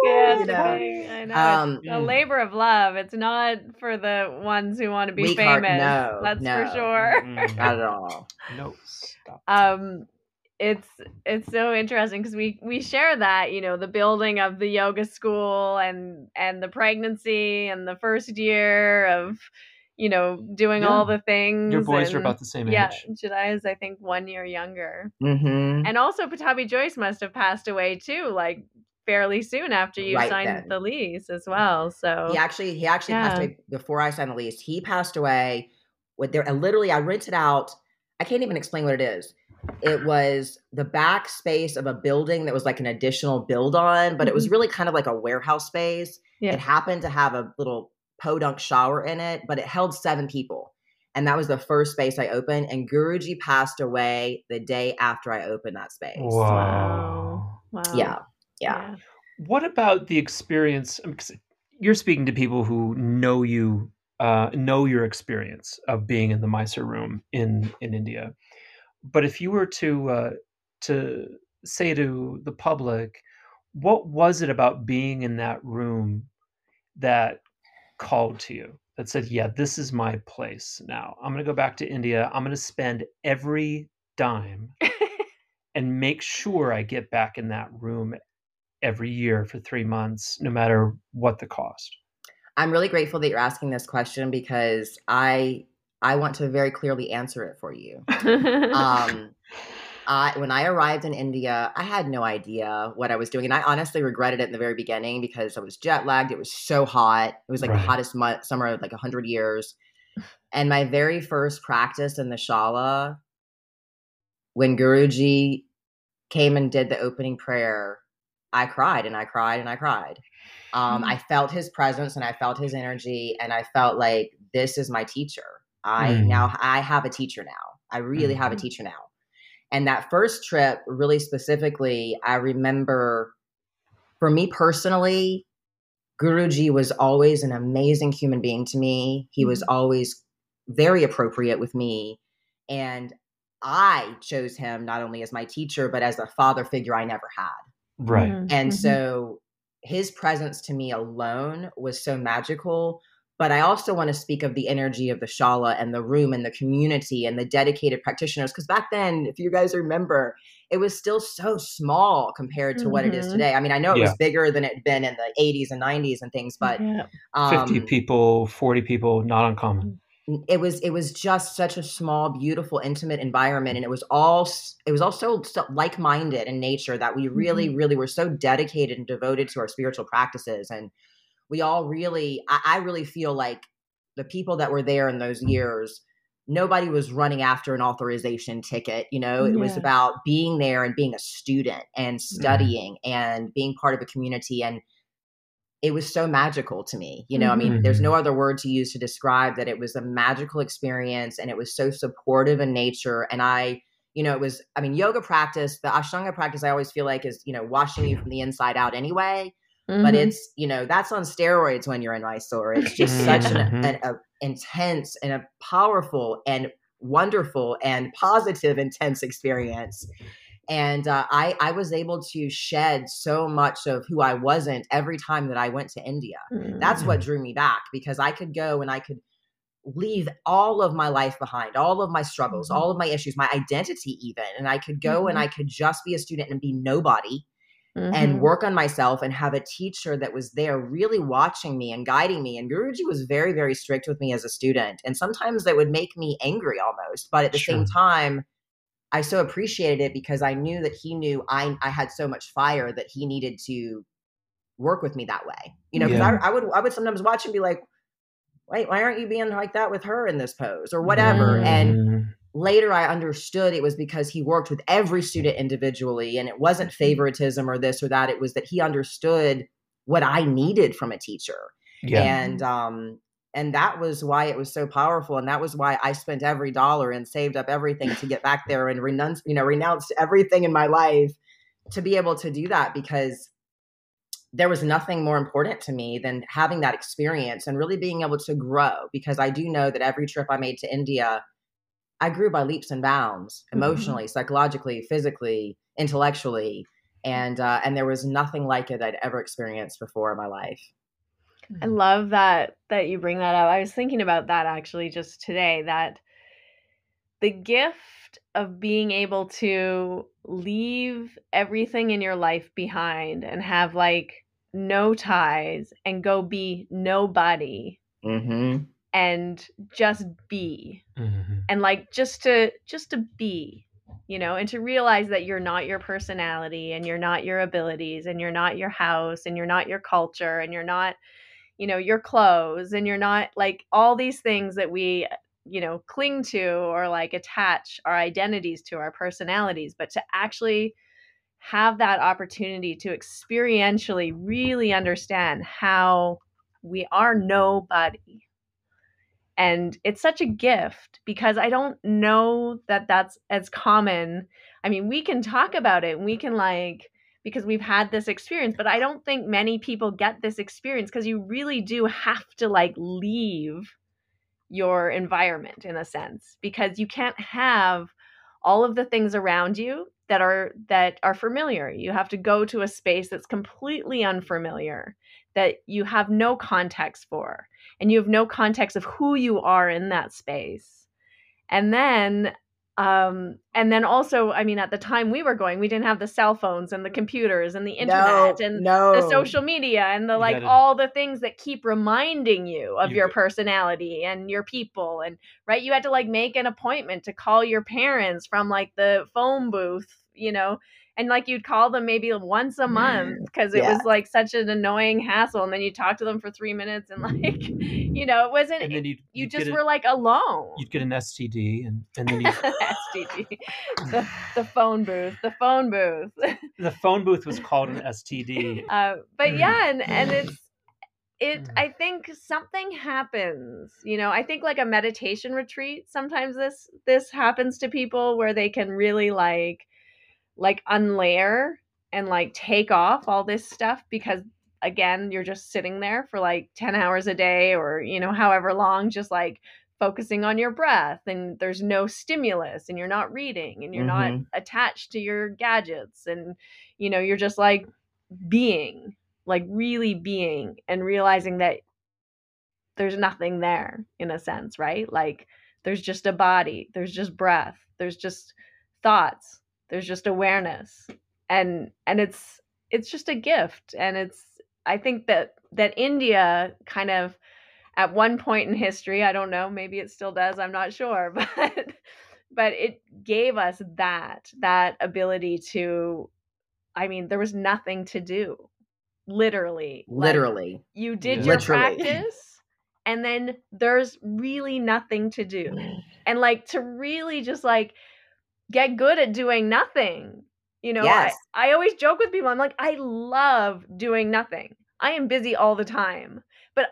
yeah, you know? I know. Um, it's a labor of love. It's not for the ones who want to be Weak heart, famous. no, That's no. for sure. Mm, not at all. no, stop. um it's it's so interesting because we we share that you know the building of the yoga school and and the pregnancy and the first year of you know doing Yeah. all the things Your boys are about the same yeah age. Jedi is I think one year younger Mm-hmm. and also Pattabhi Jois must have passed away too like fairly soon after you Right signed then. the lease as well so He actually, he actually passed away before I signed the lease. He passed away with there. Literally, I rented out. I can't even explain what it is. It was the back space of a building that was like an additional build on, but it was really kind of like a warehouse space. Yeah. It happened to have a little podunk shower in it, but it held seven people. And that was the first space I opened. And Guruji passed away the day after I opened that space. Wow. wow Yeah. Yeah. What about the experience? um, 'cause You're speaking to people who know you, uh, know your experience of being in the Mysore room in in India. But if you were to uh, to say to the public, what was it about being in that room that called to you? That said, yeah, this is my place now. I'm going to go back to India. I'm going to spend every dime and make sure I get back in that room every year for three months, no matter what the cost. I'm really grateful that you're asking this question because I I want to very clearly answer it for you. um, I, when I arrived in India, I had no idea what I was doing, and I honestly regretted it in the very beginning because I was jet lagged. It was so hot; it was like right. the hottest month, summer of like hundred years. And my very first practice in the shala, when Guruji came and did the opening prayer, I cried and I cried and I cried. Um, mm I felt his presence and I felt his energy, and I felt like this is my teacher. I mm now I have a teacher now. I really mm have a mm-hmm. teacher now. And that first trip, really specifically, I remember for me personally, Guruji was always an amazing human being to me. He was mm-hmm. always very appropriate with me. And I chose him not only as my teacher, but as a father figure I never had. Right. Mm-hmm. And mm-hmm. so his presence to me alone was so magical but I also want to speak of the energy of the shala and the room and the community and the dedicated practitioners. Because back then, if you guys remember, it was still so small compared to mm-hmm. what it is mm-hmm. today. I mean, I know it yeah. was bigger than it'd been in the 80s and 90s and things, but yeah. um, 50 people, 40 people, not uncommon. It was it was just such a small, beautiful, intimate environment, and it was all it was also so like minded in nature that we really, mm-hmm. really were so dedicated and devoted to our spiritual practices and we all really I, I really feel like the people that were there in those years nobody was running after an authorization ticket you know it yeah. was about being there and being a student and studying mm. and being part of a community and it was so magical to me you know mm-hmm. i mean there's mm-hmm. no other word to use to describe that it was a magical experience and it was so supportive in nature and i you know it was i mean yoga practice the ashtanga practice i always feel like is you know washing you from the inside out anyway Mm-hmm. But it's, you know, that's on steroids when you're in Mysore. It's just such an, mm-hmm. an a intense and a powerful and wonderful and positive, intense experience. And uh, I, I was able to shed so much of who I wasn't every time that I went to India. Mm-hmm. That's what mm. drew me back because I could go and I could leave all of my life behind, all of my struggles, mm-hmm. all of my issues, my identity, even. And I could go and mm-hmm. I could just be a student and be nobody mm-hmm. and work on myself and have a teacher that was there really watching me and guiding me. And Guruji was very, very strict with me as a student. And sometimes that would make me angry almost. But at the sure. same time, I so appreciated it because I knew that he knew I, I had so much fire that he needed to work with me that way. You know, because yeah. I, I would I would sometimes watch and be like, wait, why aren't you being like that with her in this pose or whatever? Mm. And later I understood it was because he worked with every student individually and it wasn't mm-hmm. favoritism or this or that. It was that he understood what I needed from a teacher. Yeah. And um and that was why it was so powerful and that was why I spent every dollar and saved up everything to get back there and renounce you know renounced everything in my life to be able to do that because there was nothing more important to me than having that experience and really being able to grow because I do know that every trip I made to India I grew by leaps and bounds mm-hmm. emotionally, mm-hmm. psychologically, physically, intellectually, and uh, and there was nothing like it I'd ever experienced before in my life. I love that that you bring that up. I was thinking about that actually just today that the gift of being able to leave everything in your life behind and have like no ties and go be nobody mm-hmm and just be mm-hmm. and like just to just to be you know and to realize that you're not your personality and you're not your abilities and you're not your house and you're not your culture and you're not you know your clothes and you're not like all these things that we you know cling to or like attach our identities to our personalities but to actually have that opportunity to experientially really understand how we are nobody and it's such a gift because i don't know that that's as common i mean we can talk about it and we can like because we've had this experience but i don't think many people get this experience because you really do have to like leave your environment in a sense because you can't have all of the things around you that are that are familiar. You have to go to a space that's completely unfamiliar that you have no context for and you have no context of who you are in that space. And then um and then also i mean at the time we were going we didn't have the cell phones and the computers and the internet no, and no. the social media and the like gotta, all the things that keep reminding you of you your personality and your people and right you had to like make an appointment to call your parents from like the phone booth you know and like you'd call them maybe once a month mm. because it yeah. was like such an annoying hassle and then you talk to them for three minutes and like you know it wasn't and then you'd, you just were like alone. you'd get an std and, and then you std the, the phone booth the phone booth. The phone booth was called an std uh, but mm. yeah and, and it's it mm. i think something happens you know i think like a meditation retreat sometimes this this happens to people where they can really like like unlayer and like take off all this stuff because again you're just sitting there for like 10 hours a day or you know however long just like focusing on your breath and there's no stimulus and you're not reading and you're mm-hmm. not attached to your gadgets and you know you're just like being like really being and realizing that there's nothing there in a sense right like there's just a body there's just breath there's just thoughts there's just awareness. And and it's it's just a gift. And it's i think that that india kind of at one point in history i don't know maybe it still does i'm not sure but but it gave us that that ability to i mean there was nothing to do literally. Literally. like, you did yeah. your literally. practice and then there's really nothing to do. Mm. And like to really just like get good at doing nothing. You know, yes. I, I always joke with people, I'm like, I love doing nothing. I am busy all the time. But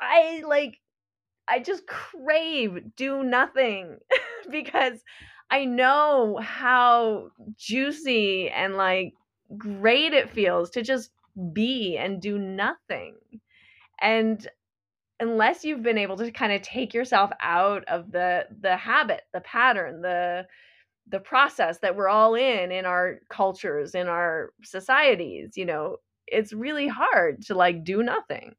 I like I just crave do nothing because I know how juicy and like great it feels to just be and do nothing. And unless you've been able to kind of take yourself out of the the habit, the pattern, the the process that we're all in in our cultures in our societies you know it's really hard to like do nothing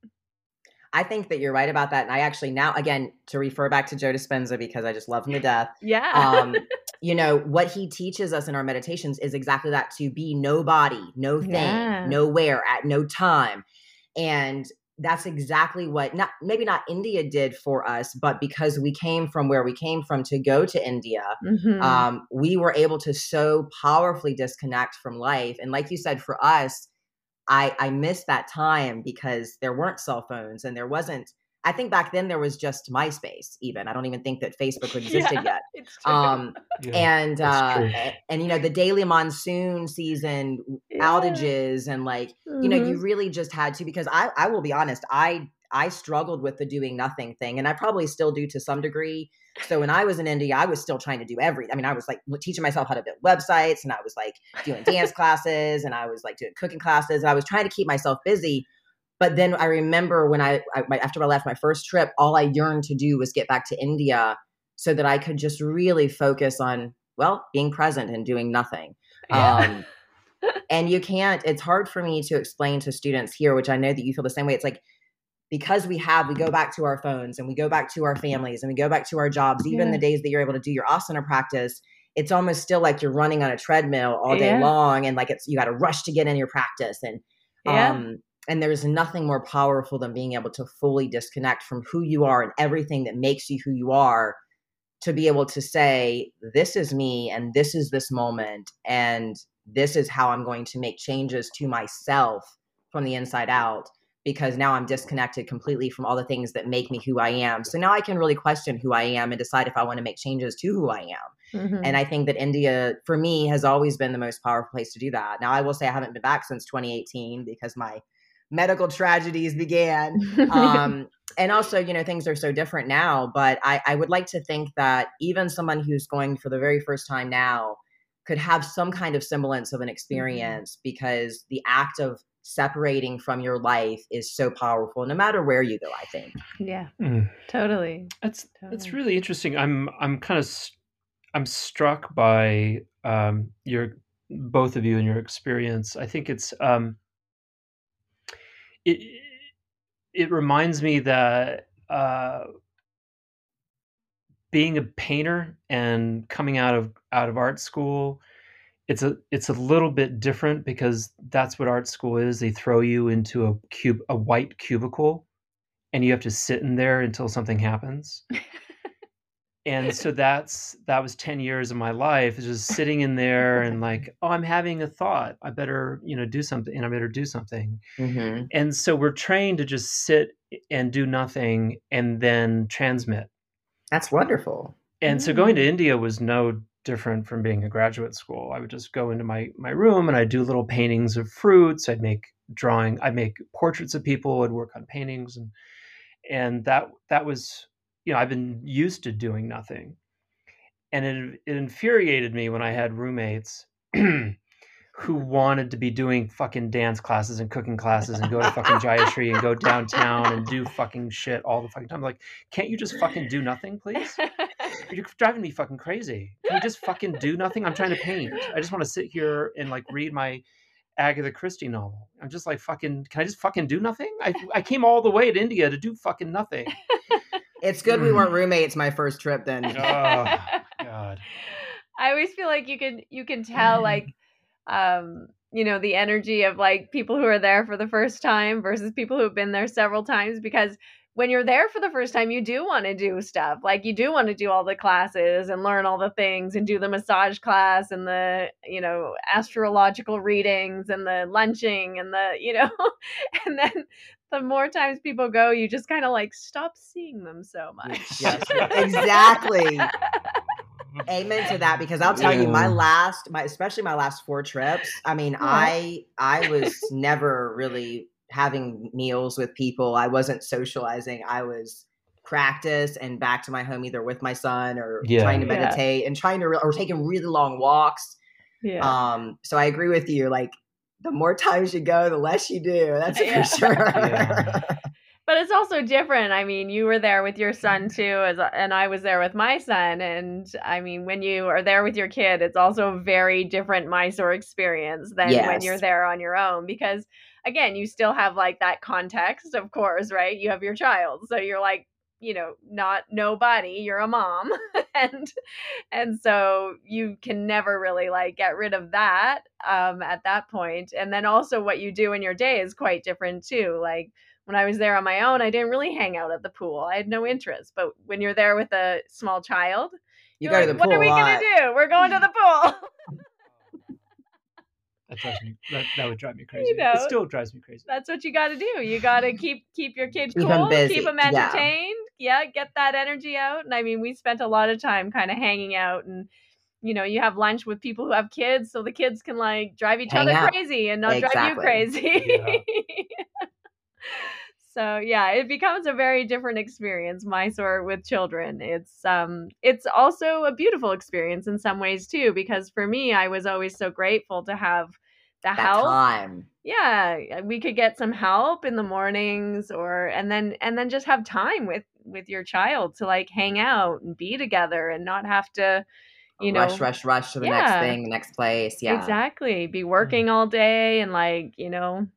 I think that you're right about that. And I actually now, again, to refer back to Joe Dispenza because I just love him to death. Yeah. um, you know, what he teaches us in our meditations is exactly that to be nobody, no thing, yeah. nowhere, at no time. And that's exactly what not maybe not India did for us, but because we came from where we came from to go to India, mm-hmm. um, we were able to so powerfully disconnect from life. And like you said, for us, I I missed that time because there weren't cell phones and there wasn't. I think back then there was just MySpace. Even I don't even think that Facebook existed yeah, yet. Um, yeah, and uh, and, and, you know the daily monsoon season yeah. outages and like mm-hmm. you know you mm-hmm. really just had to because I I will be honest I I struggled with the doing nothing thing and I probably still do to some degree. So when I was in India, I was still trying to do everything. I mean, I was like teaching myself how to build websites and I was like doing dance classes and I was like doing cooking classes and I was trying to keep myself busy but then I remember when I, I after I left my first trip, all I yearned to do was get back to India so that I could just really focus on well being present and doing nothing. Yeah. Um, and you can't. It's hard for me to explain to students here, which I know that you feel the same way. It's like because we have we go back to our phones and we go back to our families and we go back to our jobs even yeah. the days that you're able to do your asana practice it's almost still like you're running on a treadmill all day yeah. long and like it's you got to rush to get in your practice and yeah. um and there's nothing more powerful than being able to fully disconnect from who you are and everything that makes you who you are to be able to say, this is me and this is this moment and this is how I'm going to make changes to myself from the inside out because now I'm disconnected completely from all the things that make me who I am. So now I can really question who I am and decide if I want to make changes to who I am. Mm-hmm. And I think that India, for me, has always been the most powerful place to do that. Now, I will say I haven't been back since 2018 because my medical tragedies began. Um, and also, you know, things are so different now. But I, I would like to think that even someone who's going for the very first time now could have some kind of semblance of an mm-hmm. experience mm-hmm. because the act of separating from your life is so powerful no matter where you go i think yeah mm. totally that's totally. that's really interesting i'm i'm kind of I'm struck by um, your both of you and your experience. I think it's um, it it reminds me that uh, being a painter and coming out of out of art school it's a it's a little bit different because that's what art school is. They throw you into a cube a white cubicle and you have to sit in there until something happens and so that's that was 10 years of my life just sitting in there and like oh i'm having a thought i better you know do something and i better do something mm-hmm. and so we're trained to just sit and do nothing and then transmit that's wonderful and mm-hmm. so going to mm. india was no different from being a graduate school i would just go into my my room and i'd do little paintings of fruits i'd make drawing i'd make portraits of people i'd work on paintings and and that that was you know, I've been used to doing nothing. And it, it infuriated me when I had roommates who wanted to be doing fucking dance classes and cooking classes and go to fucking Jayashree and go downtown and do fucking shit all the fucking time. Like, can't you just fucking do nothing, please? You're driving me fucking crazy. Can you just fucking do nothing? I'm trying to paint. I just want to sit here and like read my Agatha Christie novel. I'm just like fucking. Can I just fucking do nothing? I I came all the way to India to do fucking nothing. It's good we weren't mm. roommates my first trip then. oh God. I always feel like you can you can tell like um you know the energy of like people who are there for the first time versus people who've been there several times because when you're there for the first time you do want to do stuff like you do want to do all the classes and learn all the things and do the massage class and the you know astrological readings and the lunching and the you know and then the more times people go, you just kind of like stop seeing them so much. Yes, exactly. Amen to that because I'll tell yeah. you my last my especially my last four trips, I mean, yeah. I I was never really having meals with people. I wasn't socializing. I was practice and back to my home either with my son or yeah. trying to meditate and trying to re- or taking really long walks. Yeah. Um so I agree with you like the more times you go, the less you do. That's yeah. for sure. Yeah. but it's also different. I mean, you were there with your son too, as and I was there with my son. And I mean, when you are there with your kid, it's also a very different Mysore experience than yes. when you're there on your own because again, you still have like that context, of course, right? You have your child. So you're like you know not nobody you're a mom. And and so you can never really like get rid of that um at that point. And then also what you do in your day is quite different too. Like when i was there on my own i didn't really hang out at the pool. I had no interest. But when you're there with a small child you go like, to the pool what are we gonna do? We're going to the pool. That drives me that, that would drive me crazy. You know, it still drives me crazy. That's what you got to do. You got to keep keep your kid cool keep them entertained yeah, get that energy out. And I mean, we spent a lot of time kind of hanging out and you know, you have lunch with people who have kids so the kids can like drive each Hang other out. crazy and not exactly. drive you crazy. Yeah. so yeah, it becomes a very different experience, Mysore with children. It's um it's also a beautiful experience in some ways too, because for me, I was always so grateful to have the that help. Time. Yeah, we could get some help in the mornings or and then and then just have time with with your child to like hang out and be together and not have to you know rush rush rush to the yeah, next thing the next place yeah exactly be mm. working all day and like you know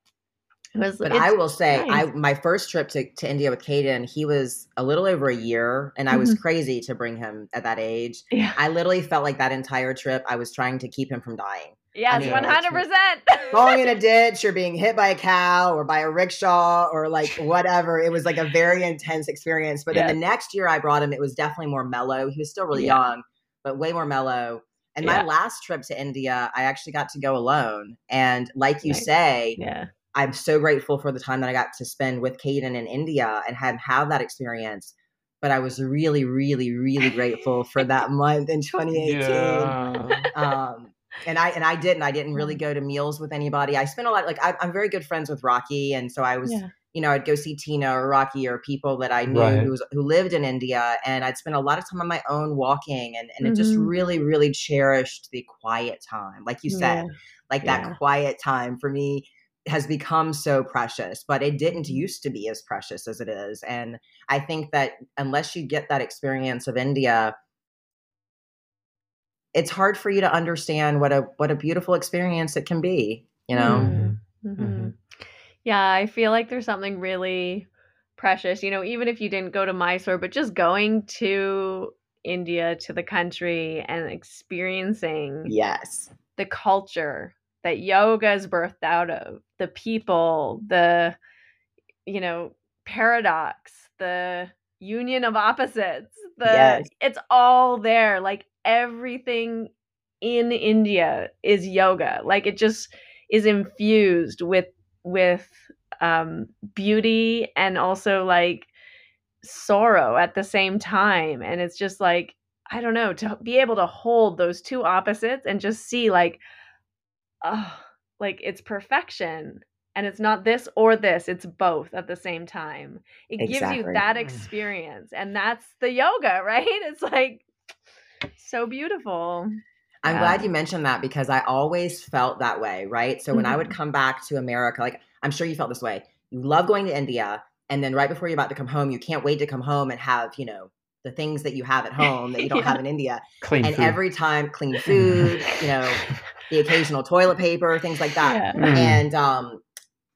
was, but I will say, nice. I my first trip to, to India with Caden, he was a little over a year, and I was mm-hmm. crazy to bring him at that age. Yeah. I literally felt like that entire trip, I was trying to keep him from dying. Yes, one hundred percent. Falling in a ditch or being hit by a cow or by a rickshaw or like whatever. It was like a very intense experience. But yes. then the next year I brought him, it was definitely more mellow. He was still really yeah. young, but way more mellow. And yeah. my last trip to India, I actually got to go alone. And like you nice. say, yeah. I'm so grateful for the time that I got to spend with Caden in India and have have that experience. But I was really, really, really grateful for that month in 2018. Yeah. Um, and I and I didn't. I didn't really go to meals with anybody. I spent a lot. Like I, am very good friends with Rocky, and so I was, yeah. you know, I'd go see Tina or Rocky or people that I knew right. who was, who lived in India, and I'd spend a lot of time on my own walking, and and mm-hmm. it just mm-hmm. really really cherished the quiet time, like you said, yeah. like that quiet time for me has become so precious, but it didn't mm-hmm. used to be as precious as it is, and I think that unless you get that experience of India it's hard for you to understand what a what a beautiful experience it can be you know mm-hmm. Mm-hmm. mm-hmm. yeah i feel like there's something really precious you know even if you didn't go to mysore but just going to india to the country and experiencing yes the culture that yoga is birthed out of the people the you know paradox the union of opposites the yes. it's all there like everything in India is yoga. Like it just is infused with with um, beauty and also like sorrow at the same time. And it's just like I don't know to be able to hold those two opposites and just see like, oh, like it's perfection. And it's not this or this, it's both at the same time. It exactly. gives you that experience. And that's the yoga, right? It's like so beautiful. I'm yeah. glad you mentioned that because I always felt that way, right? So when mm-hmm. I would mm-hmm. come back to America, like I'm sure you felt this way. You love going to India, and then right before you're about to come home, you can't wait to come home and have, you know, the things that you have at home that you don't yeah. have in India. Clean and food. every time clean food, you know, the occasional toilet paper, things like that. Yeah. Mm. And um,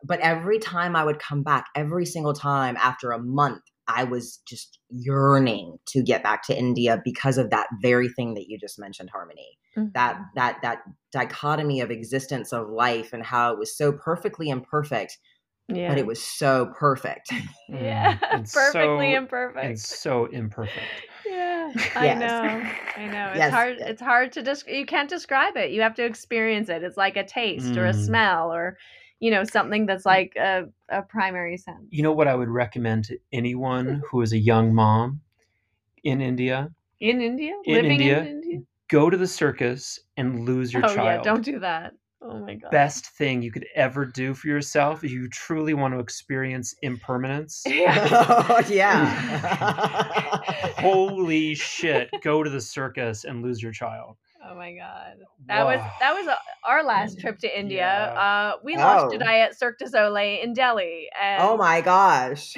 but every time I would come back, every single time after a month, I was just yearning to get back to India because of that very thing that you just mentioned, Harmony. Mm-hmm. That that that dichotomy of existence of life and how it was so perfectly imperfect, yeah. but it was so perfect. Yeah, mm, perfectly so, imperfect. And so imperfect. Yeah, I know. I know. It's yes. hard. It's hard to just. Des- you can't describe it. You have to experience it. It's like a taste mm. or a mm. smell or you know something that's mm. like a, a primary sense. You know what i would recommend to anyone who is a young mom in india? In india? In Living india, in india go to the circus and lose your oh, child. yeah don't do that. Oh my god best thing you could ever do for yourself if you truly want to experience impermanence. Yeah, yeah. holy shit go to the circus and lose your child Oh my god, that was that was uh, our last trip to India. Yeah. Uh, we launched oh. a diet Cirque du Soleil in Delhi. And oh my gosh,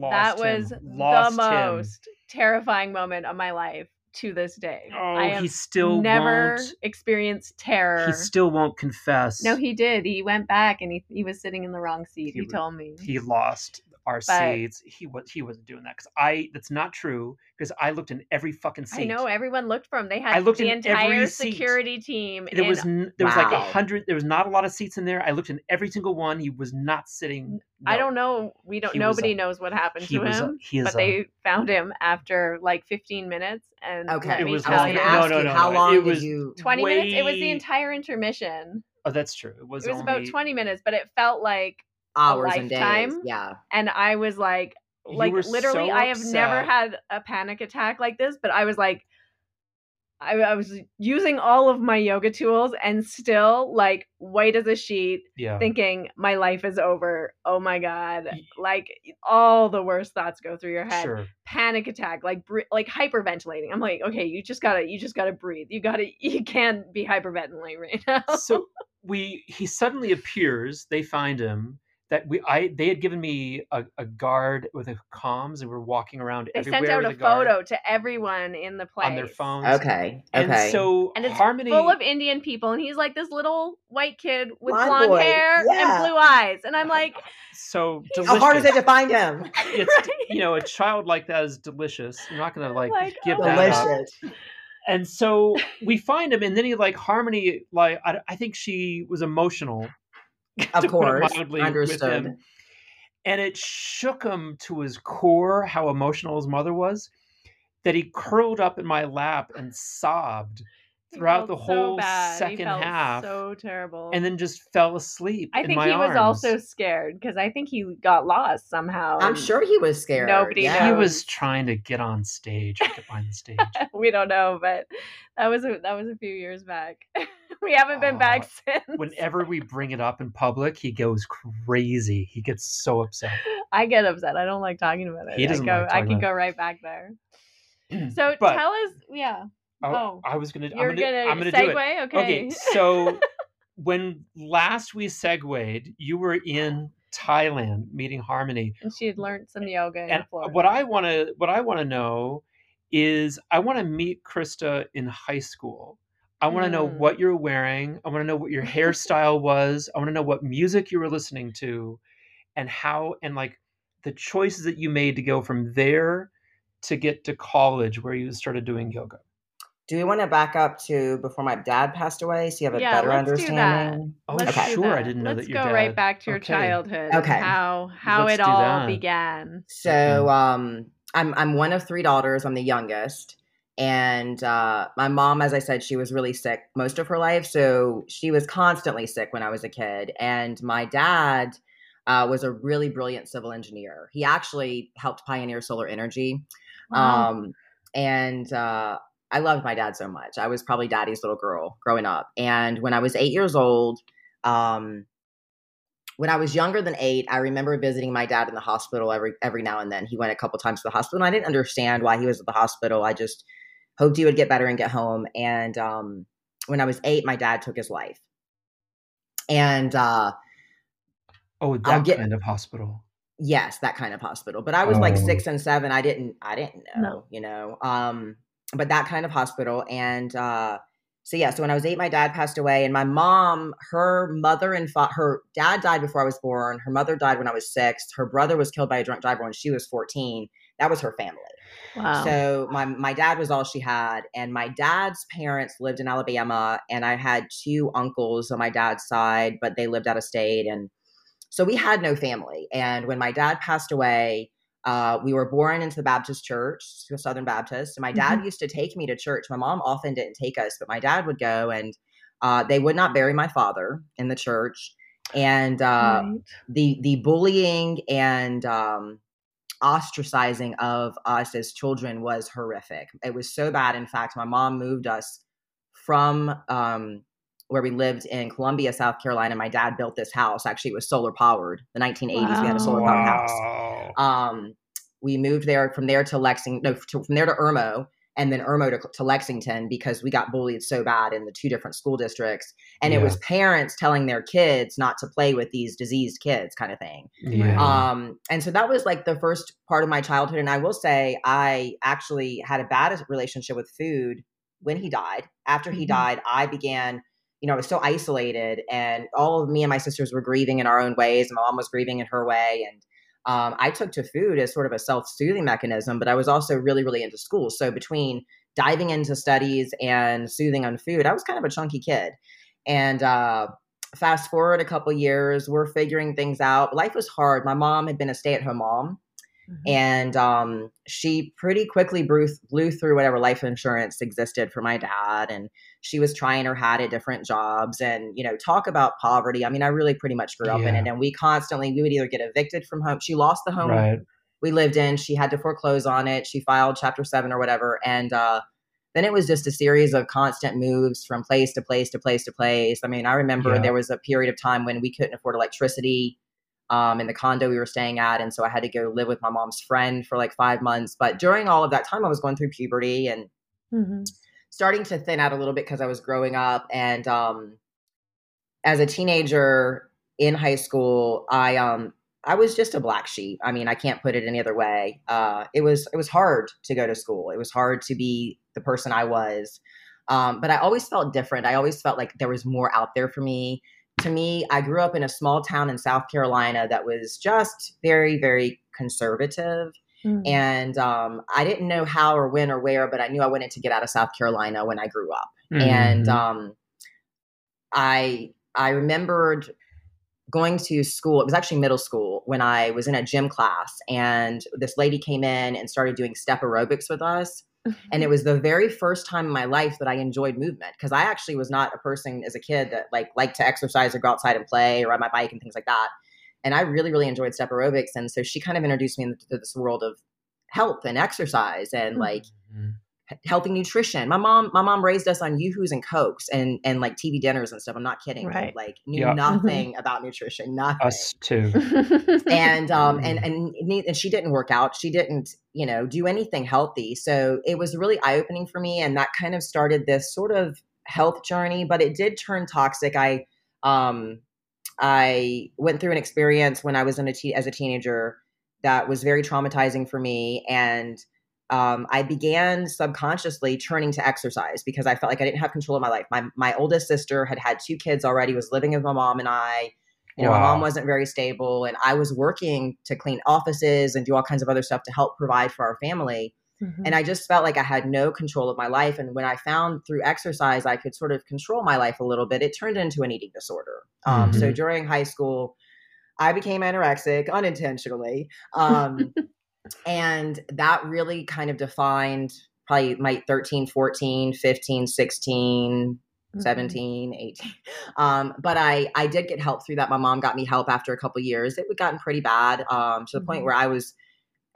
that was the most him. terrifying moment of my life to this day. Oh, I he still never won't, experienced terror. He still won't confess. No, he did. He went back and he he was sitting in the wrong seat. He, he told me he lost our but, seats. He was he wasn't doing that because I that's not true because I looked in every fucking seat. I know everyone looked for him. They had I looked the entire security team. There was there wow. was like a hundred. There was not a lot of seats in there. I looked in every single one. He was not sitting. No. I don't know. We don't. He uh, nobody a, knows what happened to uh, him. A, but a, they found him after like 15 minutes. And okay, it was long, no, no, no, How long it was you? 20 way... minutes. It was the entire intermission. Oh, that's true. It was. It was only... about 20 minutes, but it felt like hours and days. Yeah. And I was like, like literally, so I have never had a panic attack like this, but I was like, I, I, was using all of my yoga tools and still like white as a sheet, yeah. thinking my life is over. Oh my god! Like all the worst thoughts go through your head. Sure. Panic attack, like like hyperventilating. I'm like, okay, you just gotta, you just gotta breathe. You gotta, you can't be hyperventilating right now. so we, he suddenly appears. They find him that we I they had given me a, a guard with a comms and we're walking around they everywhere. sent out a photo to everyone in the place on their phones. Okay, okay. And so and it's Harmony full of Indian people, and he's like this little white kid with blonde, blonde hair yeah. and blue eyes, and I'm like, so delicious. how hard is it to find him? It's right? you know a child like that is delicious. You're not gonna like, like give oh that delicious. up. And so we find him, and then he like Harmony, like I, I think she was emotional of course, understood. And it shook him to his core how emotional his mother was that he curled up in my lap and sobbed throughout the whole so second half. So terrible. And then just fell asleep. I think he arms. was also scared because I think he got lost somehow. I'm sure he was scared. Nobody yeah. He was trying to get on stage, get behind the stage. we don't know, but that was a, that was a few years back. we haven't been back since. whenever we bring it up in public, he goes crazy. He gets so upset. I get upset. I don't like talking about it. He doesn't I go, like I can go right back there. So but, tell us, yeah. Oh, oh, I was gonna. You're I'm gonna, gonna, I'm gonna segue? do it. Okay. Okay. So when last we segued, you were in Thailand meeting Harmony, and she had learned some yoga. And what I want to, what I want to know is, I want to meet Krista in high school. I want to mm. know what you're wearing. I want to know what your hairstyle was. I want to know what music you were listening to and how and like the choices that you made to go from there to get to college where you started doing yoga. Do we want to back up to before my dad passed away so you have a yeah, better let's understanding? Do that. Oh, let's okay. sure. I didn't know that. let's that your go dad... right back to your okay. childhood. Okay. How how let's it all that. began. So um I'm I'm one of three daughters. I'm the youngest. And uh, my mom, as I said, she was really sick most of her life. So she was constantly sick when I was a kid. And my dad uh, was a really brilliant civil engineer. He actually helped pioneer solar energy. Wow. Um, and uh, I loved my dad so much. I was probably daddy's little girl growing up. And when I was eight years old, um, when I was younger than eight, I remember visiting my dad in the hospital every every now and then. He went a couple times to the hospital, and I didn't understand why he was at the hospital. I just hoped he would get better and get home. And um, when I was eight, my dad took his life. And uh, oh, that get, kind of hospital. Yes, that kind of hospital. But I was oh. like six and seven. I didn't. I didn't know. No. You know. Um, but that kind of hospital, and uh, so yeah, so when I was eight, my dad passed away, and my mom, her mother and fa- her dad died before I was born. Her mother died when I was six. Her brother was killed by a drunk driver when she was fourteen. That was her family. Wow. So my my dad was all she had, and my dad's parents lived in Alabama, and I had two uncles on my dad's side, but they lived out of state, and so we had no family. And when my dad passed away, uh, we were born into the Baptist church, Southern Baptist. And my dad mm-hmm. used to take me to church. My mom often didn't take us, but my dad would go and uh, they would not bury my father in the church. And uh, right. the the bullying and um, ostracizing of us as children was horrific. It was so bad. In fact, my mom moved us from um, where we lived in Columbia, South Carolina. My dad built this house. Actually, it was solar powered. The 1980s, wow. we had a solar powered wow. house. Um, we moved there from there to Lexington, no, to, from there to Irmo, and then Irmo to, to, Lexington because we got bullied so bad in the two different school districts. And yeah. it was parents telling their kids not to play with these diseased kids, kind of thing. Yeah. Um, and so that was like the first part of my childhood. And I will say, I actually had a bad relationship with food when he died. After he mm-hmm. died, I began you know, I was so isolated, and all of me and my sisters were grieving in our own ways. My mom was grieving in her way, and um, I took to food as sort of a self-soothing mechanism. But I was also really, really into school. So between diving into studies and soothing on food, I was kind of a chunky kid. And uh, fast forward a couple years, we're figuring things out. Life was hard. My mom had been a stay-at-home mom. Mm-hmm. And um, she pretty quickly blew, blew through whatever life insurance existed for my dad. And she was trying her hat at different jobs and, you know, talk about poverty. I mean, I really pretty much grew up yeah. in it. And we constantly, we would either get evicted from home. She lost the home right. we lived in. She had to foreclose on it. She filed chapter seven or whatever. And, uh, then it was just a series of constant moves from place to place to place to place. I mean, I remember yeah. there was a period of time when we couldn't afford electricity um, in the condo we were staying at. And so I had to go live with my mom's friend for like five months. But during all of that time, I was going through puberty and mm-hmm starting to thin out a little bit because I was growing up. And um, as a teenager in high school, I um, I was just a black sheep. I mean, I can't put it any other way. Uh, it was it was hard to go to school. It was hard to be the person I was. Um, but I always felt different. I always felt like there was more out there for me. To me, I grew up in a small town in South Carolina that was just very, very conservative. Mm. And um, I didn't know how or when or where, but I knew I wanted to get out of South Carolina when I grew up. Mm-hmm. And um, I I remembered going to school. It was actually middle school when I was in a gym class, and this lady came in and started doing step aerobics with us. And it mm-hmm. was the very first time in my life that I enjoyed movement because I actually was not a person as a kid that like liked to exercise or go outside and play or ride my bike and things like that and I really, really enjoyed step aerobics. And so she kind of introduced me into this world of health and exercise and mm-hmm. Like healthy nutrition. My mom, my mom raised us on yoo-hoos and cokes and and like TV dinners and stuff. I'm not kidding. Right. Like knew yeah. nothing about nutrition. Nothing. Us too. and um and and and she didn't work out. She didn't you know do anything healthy. So it was really eye opening for me, and that kind of started this sort of health journey. But it did turn toxic. I um I went through an experience when I was in a te- as a teenager that was very traumatizing for me, and um, I began subconsciously turning to exercise because I felt like I didn't have control of my life. My my oldest sister had had two kids already, was living with my mom and I. You know, wow. my mom wasn't very stable, and I was working to clean offices and do all kinds of other stuff to help provide for our family. Mm-hmm. And I just felt like I had no control of my life. And when I found through exercise I could sort of control my life a little bit, it turned into an eating disorder. Um, mm-hmm. So during high school, I became anorexic unintentionally. Um, and that really kind of defined probably my 13 14 15 16 mm-hmm. 17 18 um, but i i did get help through that my mom got me help after a couple years it had gotten pretty bad um, to the point mm-hmm. where i was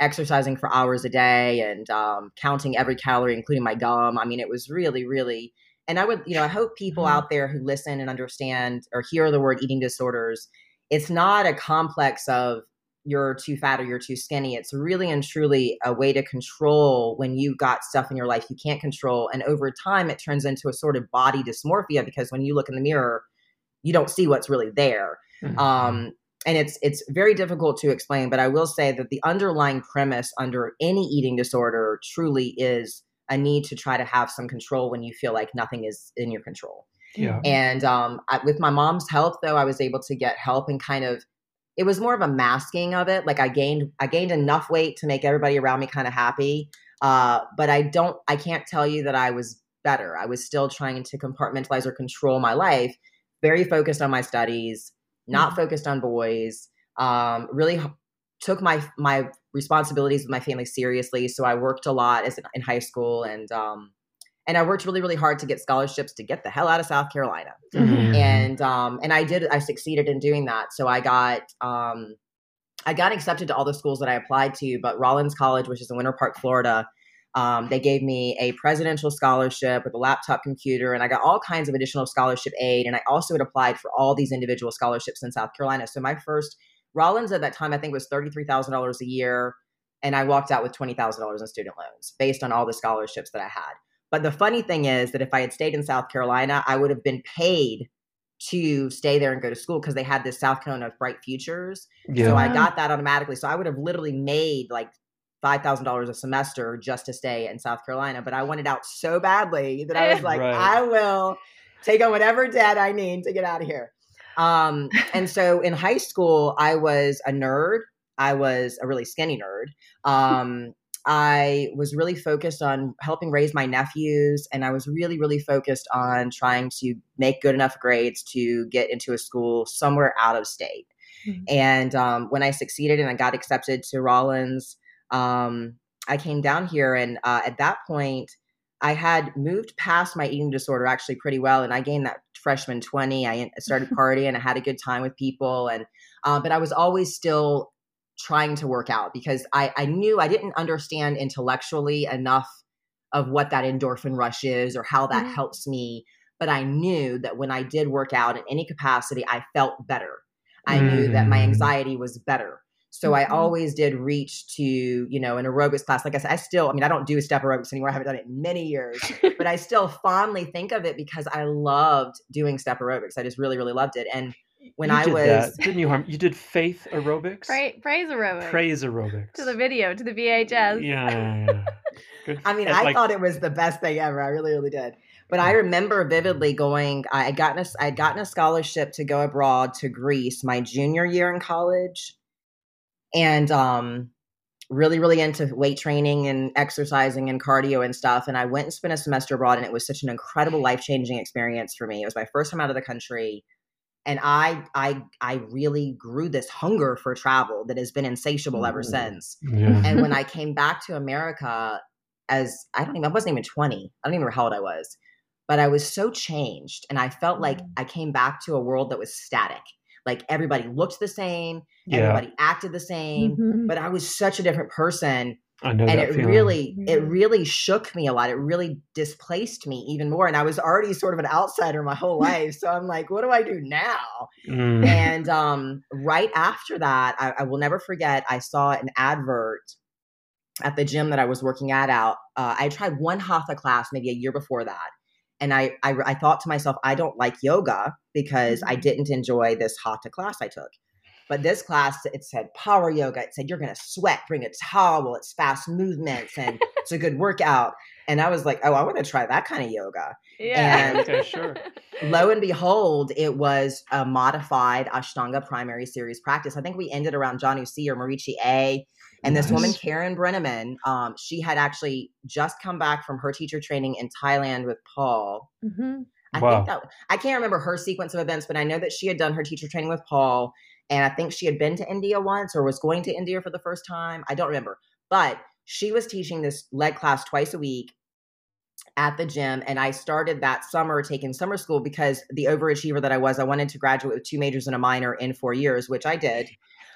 exercising for hours a day and um, counting every calorie including my gum i mean it was really really and i would you know i hope people mm-hmm. out there who listen and understand or hear the word eating disorders it's not a complex of you're too fat or you're too skinny. It's really and truly a way to control when you got stuff in your life you can't control. And over time, it turns into a sort of body dysmorphia because when you look in the mirror, you don't see what's really there. Mm-hmm. Um, and it's it's very difficult to explain, but I will say that the underlying premise under any eating disorder truly is a need to try to have some control when you feel like nothing is in your control. Yeah. And um, I, with my mom's help, though, I was able to get help and kind of it was more of a masking of it. Like I gained I gained enough weight to make everybody around me kind of happy. Uh, but I don't I can't tell you that I was better. I was still trying to compartmentalize or control my life, very focused on my studies, not mm-hmm. focused on boys. Um, really took my my responsibilities with my family seriously. So I worked a lot as in high school and um, and I worked really, really hard to get scholarships to get the hell out of South Carolina. Mm-hmm. And um, and I did. I succeeded in doing that. So I got um, I got accepted to all the schools that I applied to. But Rollins College, which is in Winter Park, Florida, um, they gave me a presidential scholarship with a laptop computer, and I got all kinds of additional scholarship aid. And I also had applied for all these individual scholarships in South Carolina. So my first Rollins at that time, I think, was thirty three thousand dollars a year, and I walked out with twenty thousand dollars in student loans based on all the scholarships that I had. But the funny thing is that if I had stayed in South Carolina, I would have been paid to stay there and go to school because they had this South Carolina Bright Futures. Yeah. So I got that automatically. So I would have literally made like five thousand dollars a semester just to stay in South Carolina. But I wanted out so badly that I was like, right. I will take on whatever debt I need to get out of here. Um, and so in high school, I was a nerd. I was a really skinny nerd. Um, I was really focused on helping raise my nephews, and I was really, really focused on trying to make good enough grades to get into a school somewhere out of state. Mm-hmm. And um, when I succeeded and I got accepted to Rollins, um, I came down here, and uh, at that point, I had moved past my eating disorder actually pretty well, and I gained that freshman twenty. I started partying, and I had a good time with people, and uh, but I was always still trying to work out because I, I knew I didn't understand intellectually enough of what that endorphin rush is or how that mm-hmm. helps me. But I knew that when I did work out in any capacity, I felt better. I mm-hmm. knew that my mm. anxiety was better. So mm-hmm. I always did reach to, you know, an aerobics class. Like I said, I still, I mean, I don't do step aerobics anymore. I haven't done it in many years, but I still fondly think of it because I loved doing step aerobics. I just really, really loved it. And when you I was that, didn't you harm you did faith aerobics? Pra- praise aerobics. Praise aerobics. To the video to the VHS yeah, yeah, yeah. I mean I like, thought it was the best thing ever I really really did. But I remember vividly going I had gotten a, I had gotten a scholarship to go abroad to Greece my junior year in college. And um really really into weight training and exercising and cardio and stuff. And I went and spent a semester abroad and it was such an incredible life-changing experience for me. It was my first time out of the country and i i i really grew this hunger for travel that has been insatiable ever since yeah. and when i came back to america as i don't even i wasn't even 20 i don't even remember how old i was but i was so changed and i felt like mm. i came back to a world that was static like everybody looked the same yeah. everybody acted the same mm-hmm. but i was such a different person and it feeling. really it mm-hmm. really shook me a lot it really displaced me even more and i was already sort of an outsider my whole life so i'm like what do i do now mm. and um, right after that I, I, will never forget i saw an advert at the gym that i was working at out uh, i tried one hatha class maybe a year before that and I, I i thought to myself i don't like yoga because i mm-hmm. didn't enjoy this hatha class i took But this class, it said power yoga. It said you're going to sweat, bring a towel. It's fast movements and it's a good workout. And I was like, oh, I want to try that kind of yoga. Yeah. And okay, sure. lo and behold, it was a modified Ashtanga primary series practice. I think we ended around Janu C or Marichi A. And this woman, Karen Brenneman, um, she had actually just come back from her teacher training in Thailand with Paul. Mm-hmm. I wow. think that I can't remember her sequence of events, but I know that she had done her teacher training with Paul, and I think she had been to India once or was going to India for the first time. I don't remember, but she was teaching this leg class twice a week at the gym and i started that summer taking summer school because the overachiever that i was i wanted to graduate with two majors and a minor in four years which i did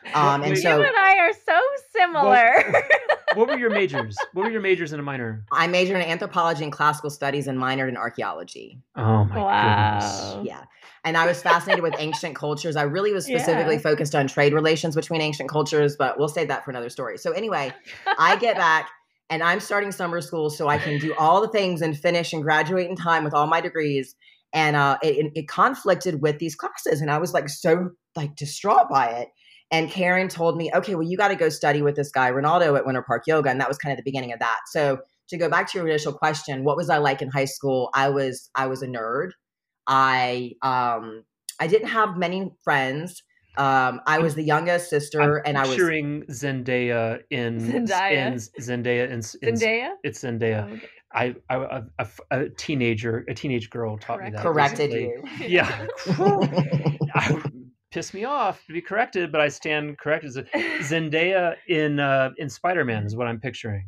um, and so you and I are so similar. What, what, were your majors? What were your majors and a minor? I majored in anthropology and classical studies and minored in archaeology. Oh my wow. goodness. Yeah. And I was fascinated with ancient cultures. I really was specifically yeah. focused on trade relations between ancient cultures, but we'll save that for another story. So anyway, I get back and I'm starting summer school so I can do all the things and finish and graduate in time with all my degrees. And uh, it, it conflicted with these classes, and I was like so like distraught by it. And Karen told me, okay, well, you got to go study with this guy, Ronaldo at Winter Park Yoga. And that was kind of the beginning of that. So to go back to your initial question, what was I like in high school? I was I was a nerd. I um I didn't have many friends. Um, I was the youngest sister, I'm and I was picturing Zendaya in Zendaya in Zendaya in, in Zendaya. It's Zendaya. Oh, okay. I, I a, a, teenager, a teenage girl taught Correct. me that. Corrected you. Yeah. I, piss me off to be corrected, but I stand corrected. Zendaya in uh, in Spider Man is what I'm picturing.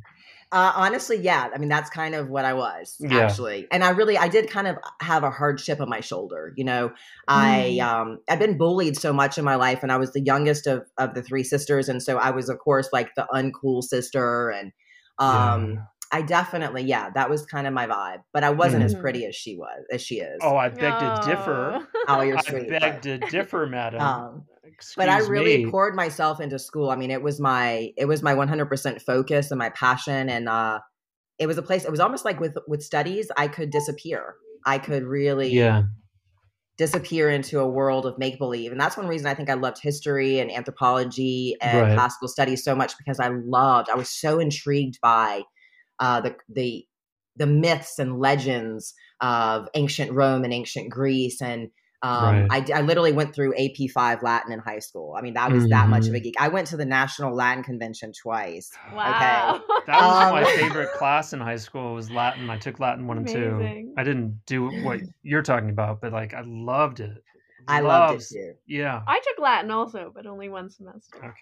Uh, honestly, yeah. I mean, that's kind of what I was yeah. actually, and I really, I did kind of have a hardship on my shoulder. You know, mm. I um, I've been bullied so much in my life, and I was the youngest of of the three sisters, and so I was, of course, like the uncool sister, and um, yeah. I definitely, yeah, that was kind of my vibe. But I wasn't mm. as pretty as she was, as she is. Oh, I beg to differ. Oh, you're sweet. I beg to differ, madam. Um, but I really me. poured myself into school. I mean, it was my it was my 100% focus and my passion, and uh, it was a place. It was almost like with with studies, I could disappear. I could really, yeah disappear into a world of make believe. And that's one reason I think I loved history and anthropology and right. classical studies so much because I loved, I was so intrigued by uh, the the the myths and legends of ancient Rome and ancient Greece and um, right. I, I literally went through AP five Latin in high school. I mean, that was mm-hmm. that much of a mm-hmm. geek. I went to the National Latin Convention twice. Wow, okay? that was um, my favorite class in high school. Was Latin. I took Latin one Amazing. and two. I didn't do what you're talking about, but like I loved it. I loved it too. Yeah. I took Latin also, but only one semester. Okay.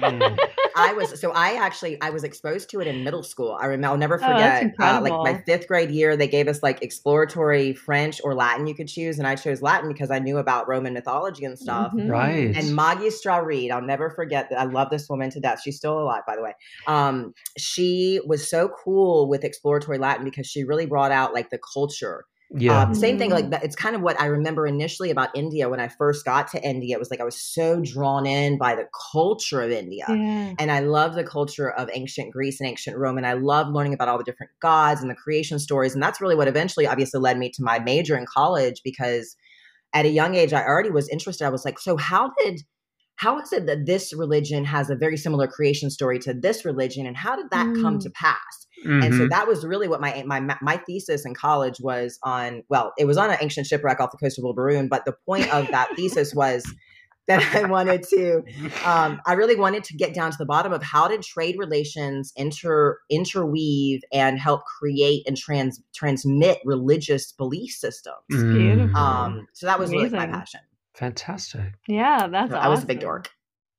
Mm. I was so I actually I was exposed to it in middle school. I remember I'll never oh, forget oh, uh, like my fifth grade year they gave us like exploratory French or Latin you could choose and I chose Latin because I knew about Roman mythology and stuff. Mm-hmm. Right. And Magistra Reed, I'll never forget that I love this woman to death. She's still alive by the way. Um she was so cool with exploratory Latin because she really brought out like the culture yeah. Um, same thing. Like that. It's kind of what I remember initially about India when I first got to India. It was like I was so drawn in by the culture of India, yeah. and I love the culture of ancient Greece and ancient Rome, and I love learning about all the different gods and the creation stories. And that's really what eventually, obviously, led me to my major in college because at a young age I already was interested. I was like, so how did how is it that this religion has a very similar creation story to this religion, and how did that mm. come to pass? Mm-hmm. And so mm-hmm. that was really what my my my thesis in college was on. Well, it was on an ancient shipwreck off the coast of Old but the point of that thesis was that I wanted to. Um, I really wanted to get down to the bottom of how did trade relations inter interweave and help create and trans transmit religious belief systems. Mm-hmm. Um, so that was Amazing. really my passion. Fantastic. Yeah, that's. So awesome. I was a big dork.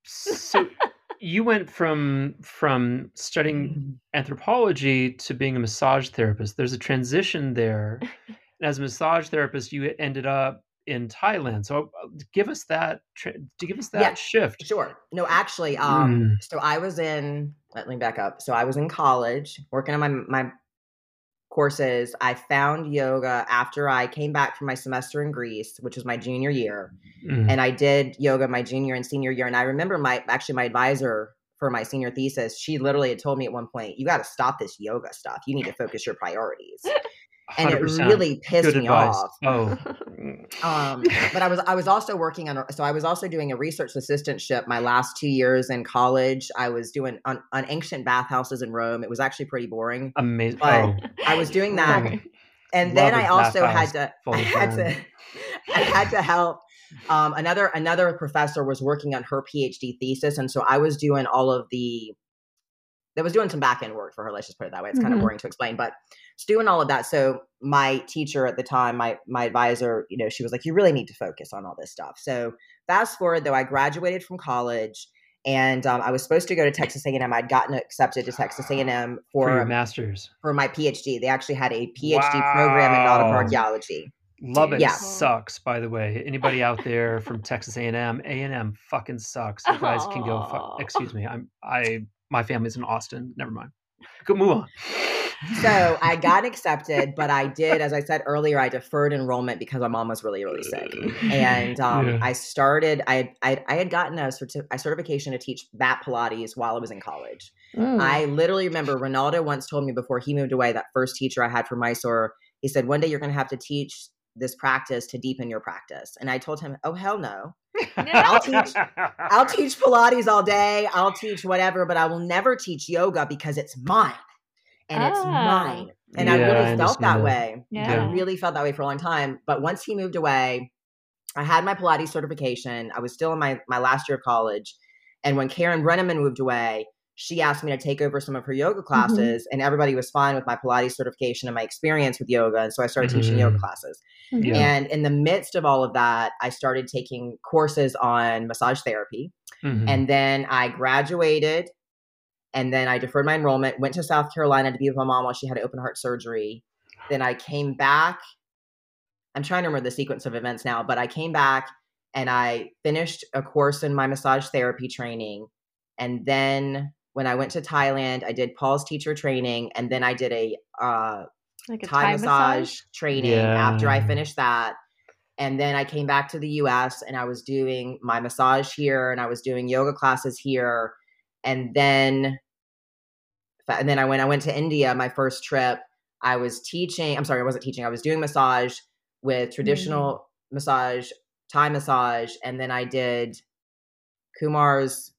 So you went from from studying anthropology to being a massage therapist. There's a transition there. and as a massage therapist, you ended up in Thailand. So uh, give us that to give us that yeah, shift. Sure. No, actually, um, mm. so I was in. Let me back up. So I was in college working on my my courses. I found yoga after I came back from my semester in Greece, which was my junior year. Mm. And I did yoga my junior and senior year. And I remember my actually my advisor for my senior thesis, she literally had told me at one point, you got to stop this yoga stuff. You need to focus your priorities. and it really pissed Good me advice. off. Oh, Um, but I was I was also working on so I was also doing a research assistantship my last two years in college. I was doing on, on ancient bathhouses in Rome. It was actually pretty boring. amazing. But Oh, I was doing that, and Love then I also had to I had to I had to help. Um, another another professor was working on her PhD thesis, and so I was doing all of the. That was doing some back end work for her. Let's just put it that way. It's kind Mhm. of boring to explain, but it's doing all of that. So my teacher at the time, my my advisor, you know, she was like, "You really need to focus on all this stuff." So fast forward, though, I graduated from college, and um, I was supposed to go to Texas A and M. I'd gotten accepted to Texas A and M for for masters. for my PhD. They actually had a PhD program in nautical archaeology. Lubbock Yeah. sucks, by the way. Anybody out there from Texas A&M? A&M fucking sucks. You guys can go. Fu- excuse me. I'm. I. My family's in Austin. Never mind. Go move on. So I got accepted, but I did, as I said earlier, I deferred enrollment because my mom was really, really sick. And um, Yeah. I started. I, I I had gotten a, certi- a certification to teach mat Pilates while I was in college. Mm. I literally remember Ronaldo once told me before he moved away. That first teacher I had for Mysore, he said, "One day you're going to have to teach this practice to deepen your practice." And I told him, "Oh hell no! I'll teach- I'll teach Pilates all day. I'll teach whatever, but I will never teach yoga because it's mine and it's Ah. mine. And I really I felt that that. way. Yeah. I really felt that way for a long time. But once he moved away, I had my Pilates certification. I was still in my, my last year of college. And when Karen Brenneman moved away, she asked me to take over some of her yoga classes, and everybody was fine with my Pilates certification and my experience with yoga. And so I started teaching yoga Mhm. classes. Mhm. Yeah. And in the midst of all of that, I started taking courses on massage therapy. Mhm. And then I graduated and then I deferred my enrollment, went to South Carolina to be with my mom while she had open heart surgery. Then I came back. I'm trying to remember the sequence of events now, but I came back and I finished a course in my massage therapy training. And then when I went to Thailand, I did Paul's teacher training and then I did a uh, like a Thai massage, training after I finished that. And then I came back to the US and I was doing my massage here and I was doing yoga classes here. And then and then I went I went to India my first trip. I was teaching, I'm sorry, I wasn't teaching. I was doing massage with traditional massage, Thai massage, and then I did Kumar's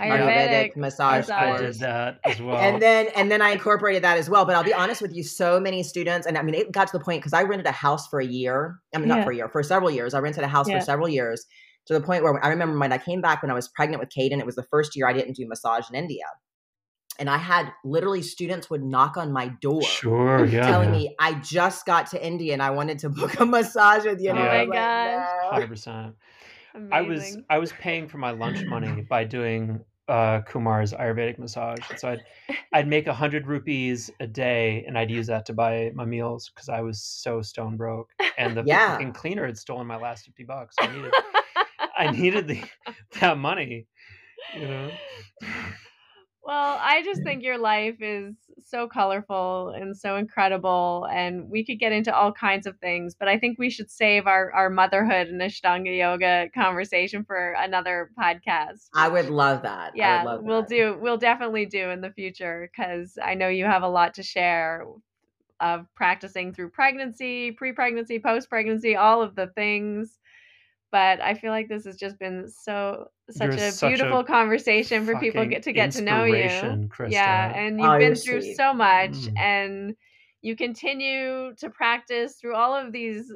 Ayurvedic. Ayurvedic massage massage. I did that as well. and then and then I incorporated that as well. But I'll be honest with you, so many students, and I mean, it got to the point because I rented a house for a year. I mean, Yeah. not for a year, for several years. I rented a house Yeah. for several years to the point where I remember when I came back when I was pregnant with Caden. It was the first year I didn't do massage in India, and I had literally students would knock on my door. sure, yeah. Telling me I just got to India and I wanted to book a massage with you. And Oh my was like, gosh. "No." hundred percent. I was I was paying for my lunch money by doing uh, Kumar's Ayurvedic massage. And So I'd I'd make a hundred rupees a day, and I'd use that to buy my meals because I was so stone broke, and the Yeah. fucking cleaner had stolen my last fifty bucks. I needed I needed the that money, you know. Well, I just think your life is so colorful and so incredible, and we could get into all kinds of things, but I think we should save our, our motherhood and Ashtanga yoga conversation for another podcast. I would love that. I yeah, would love we'll that. do. We'll definitely do in the future because I know you have a lot to share of practicing through pregnancy, pre-pregnancy, post-pregnancy, all of the things. But I feel like this has just been so such You're a such a beautiful conversation for people get to get to know you. inspiration, Krista. Yeah, and you've you're been through sweet. so much Mm. and you continue to practice through all of these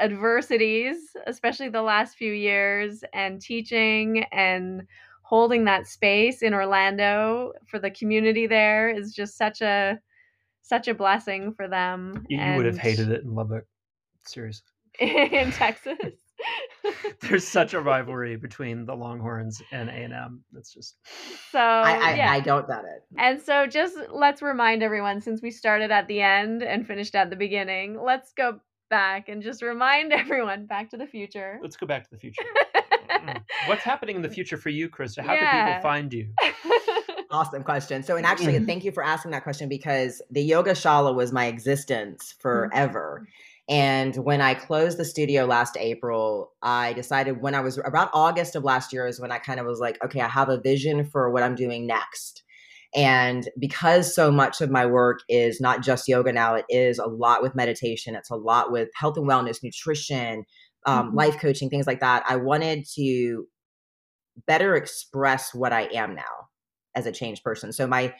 adversities, especially the last few years and teaching and holding that space in Orlando for the community there is just such a such a blessing for them. You, you would have hated it in Lubbock. Seriously. in Texas. There's such a rivalry between the Longhorns and A and M. That's just so I, I, yeah. I don't doubt it. And so just let's remind everyone since we started at the end and finished at the beginning, let's go back and just remind everyone back to the future. let's go back to the future. Mm. What's happening in the future for you, Krista? How can Yeah. people find you? Awesome question. So, and actually, Mhm. thank you for asking that question because the Yoga Shala was my existence forever. And when I closed the studio last April, I decided when I was about August of last year is when I kind of was like, okay, I have a vision for what I'm doing next. And because so much of my work is not just yoga now, it is a lot with meditation, it's a lot with health and wellness, nutrition, um, mm-hmm. life coaching, things like that. I wanted to better express what I am now as a changed person. So my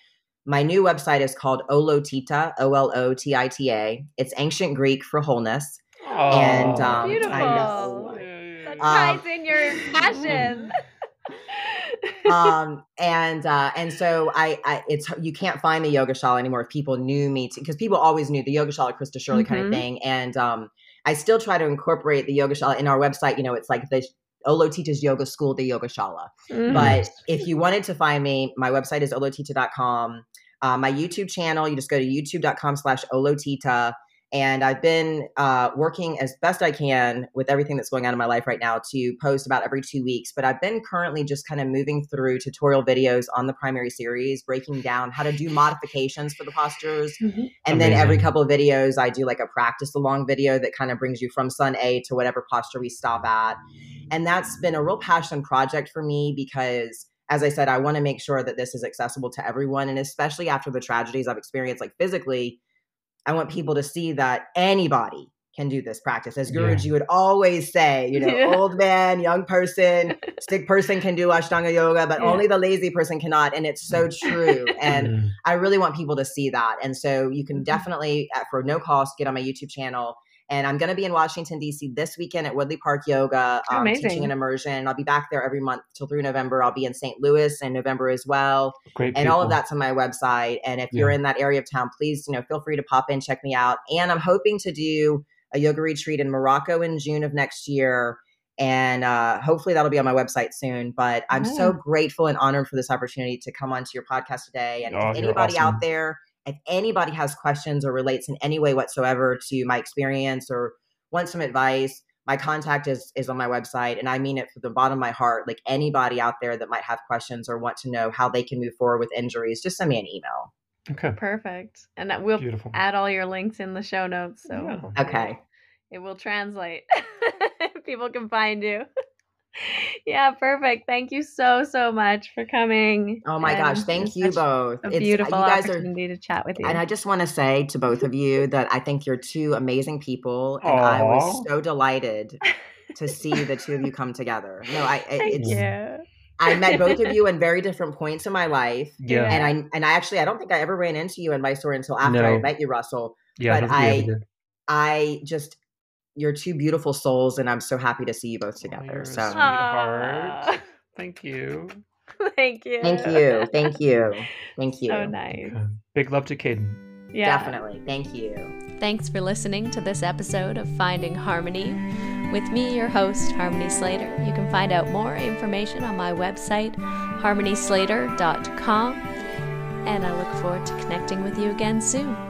my new website is called Olotita, O L O T I T A. It's ancient Greek for wholeness. Oh, and um, beautiful. I know. That ties um, in your passion. um and uh and so I, I it's you can't find the yogashala anymore if people knew me because people always knew the yogashala krista shirley mm-hmm. kind of thing and um i still try to incorporate the yogashala in our website you know it's like the Olotita's Yoga School, the Yogashala. Mm-hmm. But if you wanted to find me, my website is olotita.com. Uh, my YouTube channel, you just go to youtube.com slash olotita. And I've been uh, working as best I can with everything that's going on in my life right now to post about every two weeks. But I've been currently just kind of moving through tutorial videos on the primary series, breaking down how to do modifications for the postures. Mm-hmm. And Amazing. then every couple of videos, I do like a practice along video that kind of brings you from sun A to whatever posture we stop at. And that's been a real passion project for me because as I said, I want to make sure that this is accessible to everyone. And especially after the tragedies I've experienced, like physically, I want people to see that anybody can do this practice. As Guruji yeah. would always say, you know, yeah. old man, young person, sick person can do Ashtanga yoga, but yeah. only the lazy person cannot. And it's so true. and mm. I really want people to see that. And so you can mm-hmm. definitely, for no cost, get on my YouTube channel and I'm going to be in Washington, D.C. this weekend at Woodley Park Yoga, um, teaching an immersion. I'll be back there every month till through November. I'll be in St. Louis in November as well. Great. And all of that's on my website. And if yeah. you're in that area of town, please, you know, feel free to pop in, check me out. And I'm hoping to do a yoga retreat in Morocco in June of next year. And uh, hopefully that'll be on my website soon. But I'm so grateful and honored for this opportunity to come onto your podcast today. And oh, anybody awesome. out there if anybody has questions or relates in any way whatsoever to my experience or wants some advice, my contact is is on my website and I mean it from the bottom of my heart. Like anybody out there that might have questions or want to know how they can move forward with injuries, just send me an email. Okay. Perfect. And we'll Beautiful. add all your links in the show notes. So yeah. okay. It will translate. People can find you yeah, perfect. Thank you so so much for coming. Oh my gosh, thank you both. A it's, beautiful you guys opportunity are, to chat with you. And I just want to say to both of you that I think you're two amazing people, and I was so delighted to see the two of you come together. No, I thank it's. You. I met both of you in very different points in my life. Yeah. And I and I actually I don't think I ever ran into you in Mysore until after no. I met you, Russell. Yeah. But I I just you're two beautiful souls, and I'm so happy to see you both oh, together. Oh, so, sweetheart. Thank you. Thank you. Thank you. Thank you. Thank you. So nice. Okay. Big love to Caden. Yeah. Definitely. Thank you. Thanks for listening to this episode of Finding Harmony. With me, your host, Harmony Slater. You can find out more information on my website, harmonyslater.com. And I look forward to connecting with you again soon.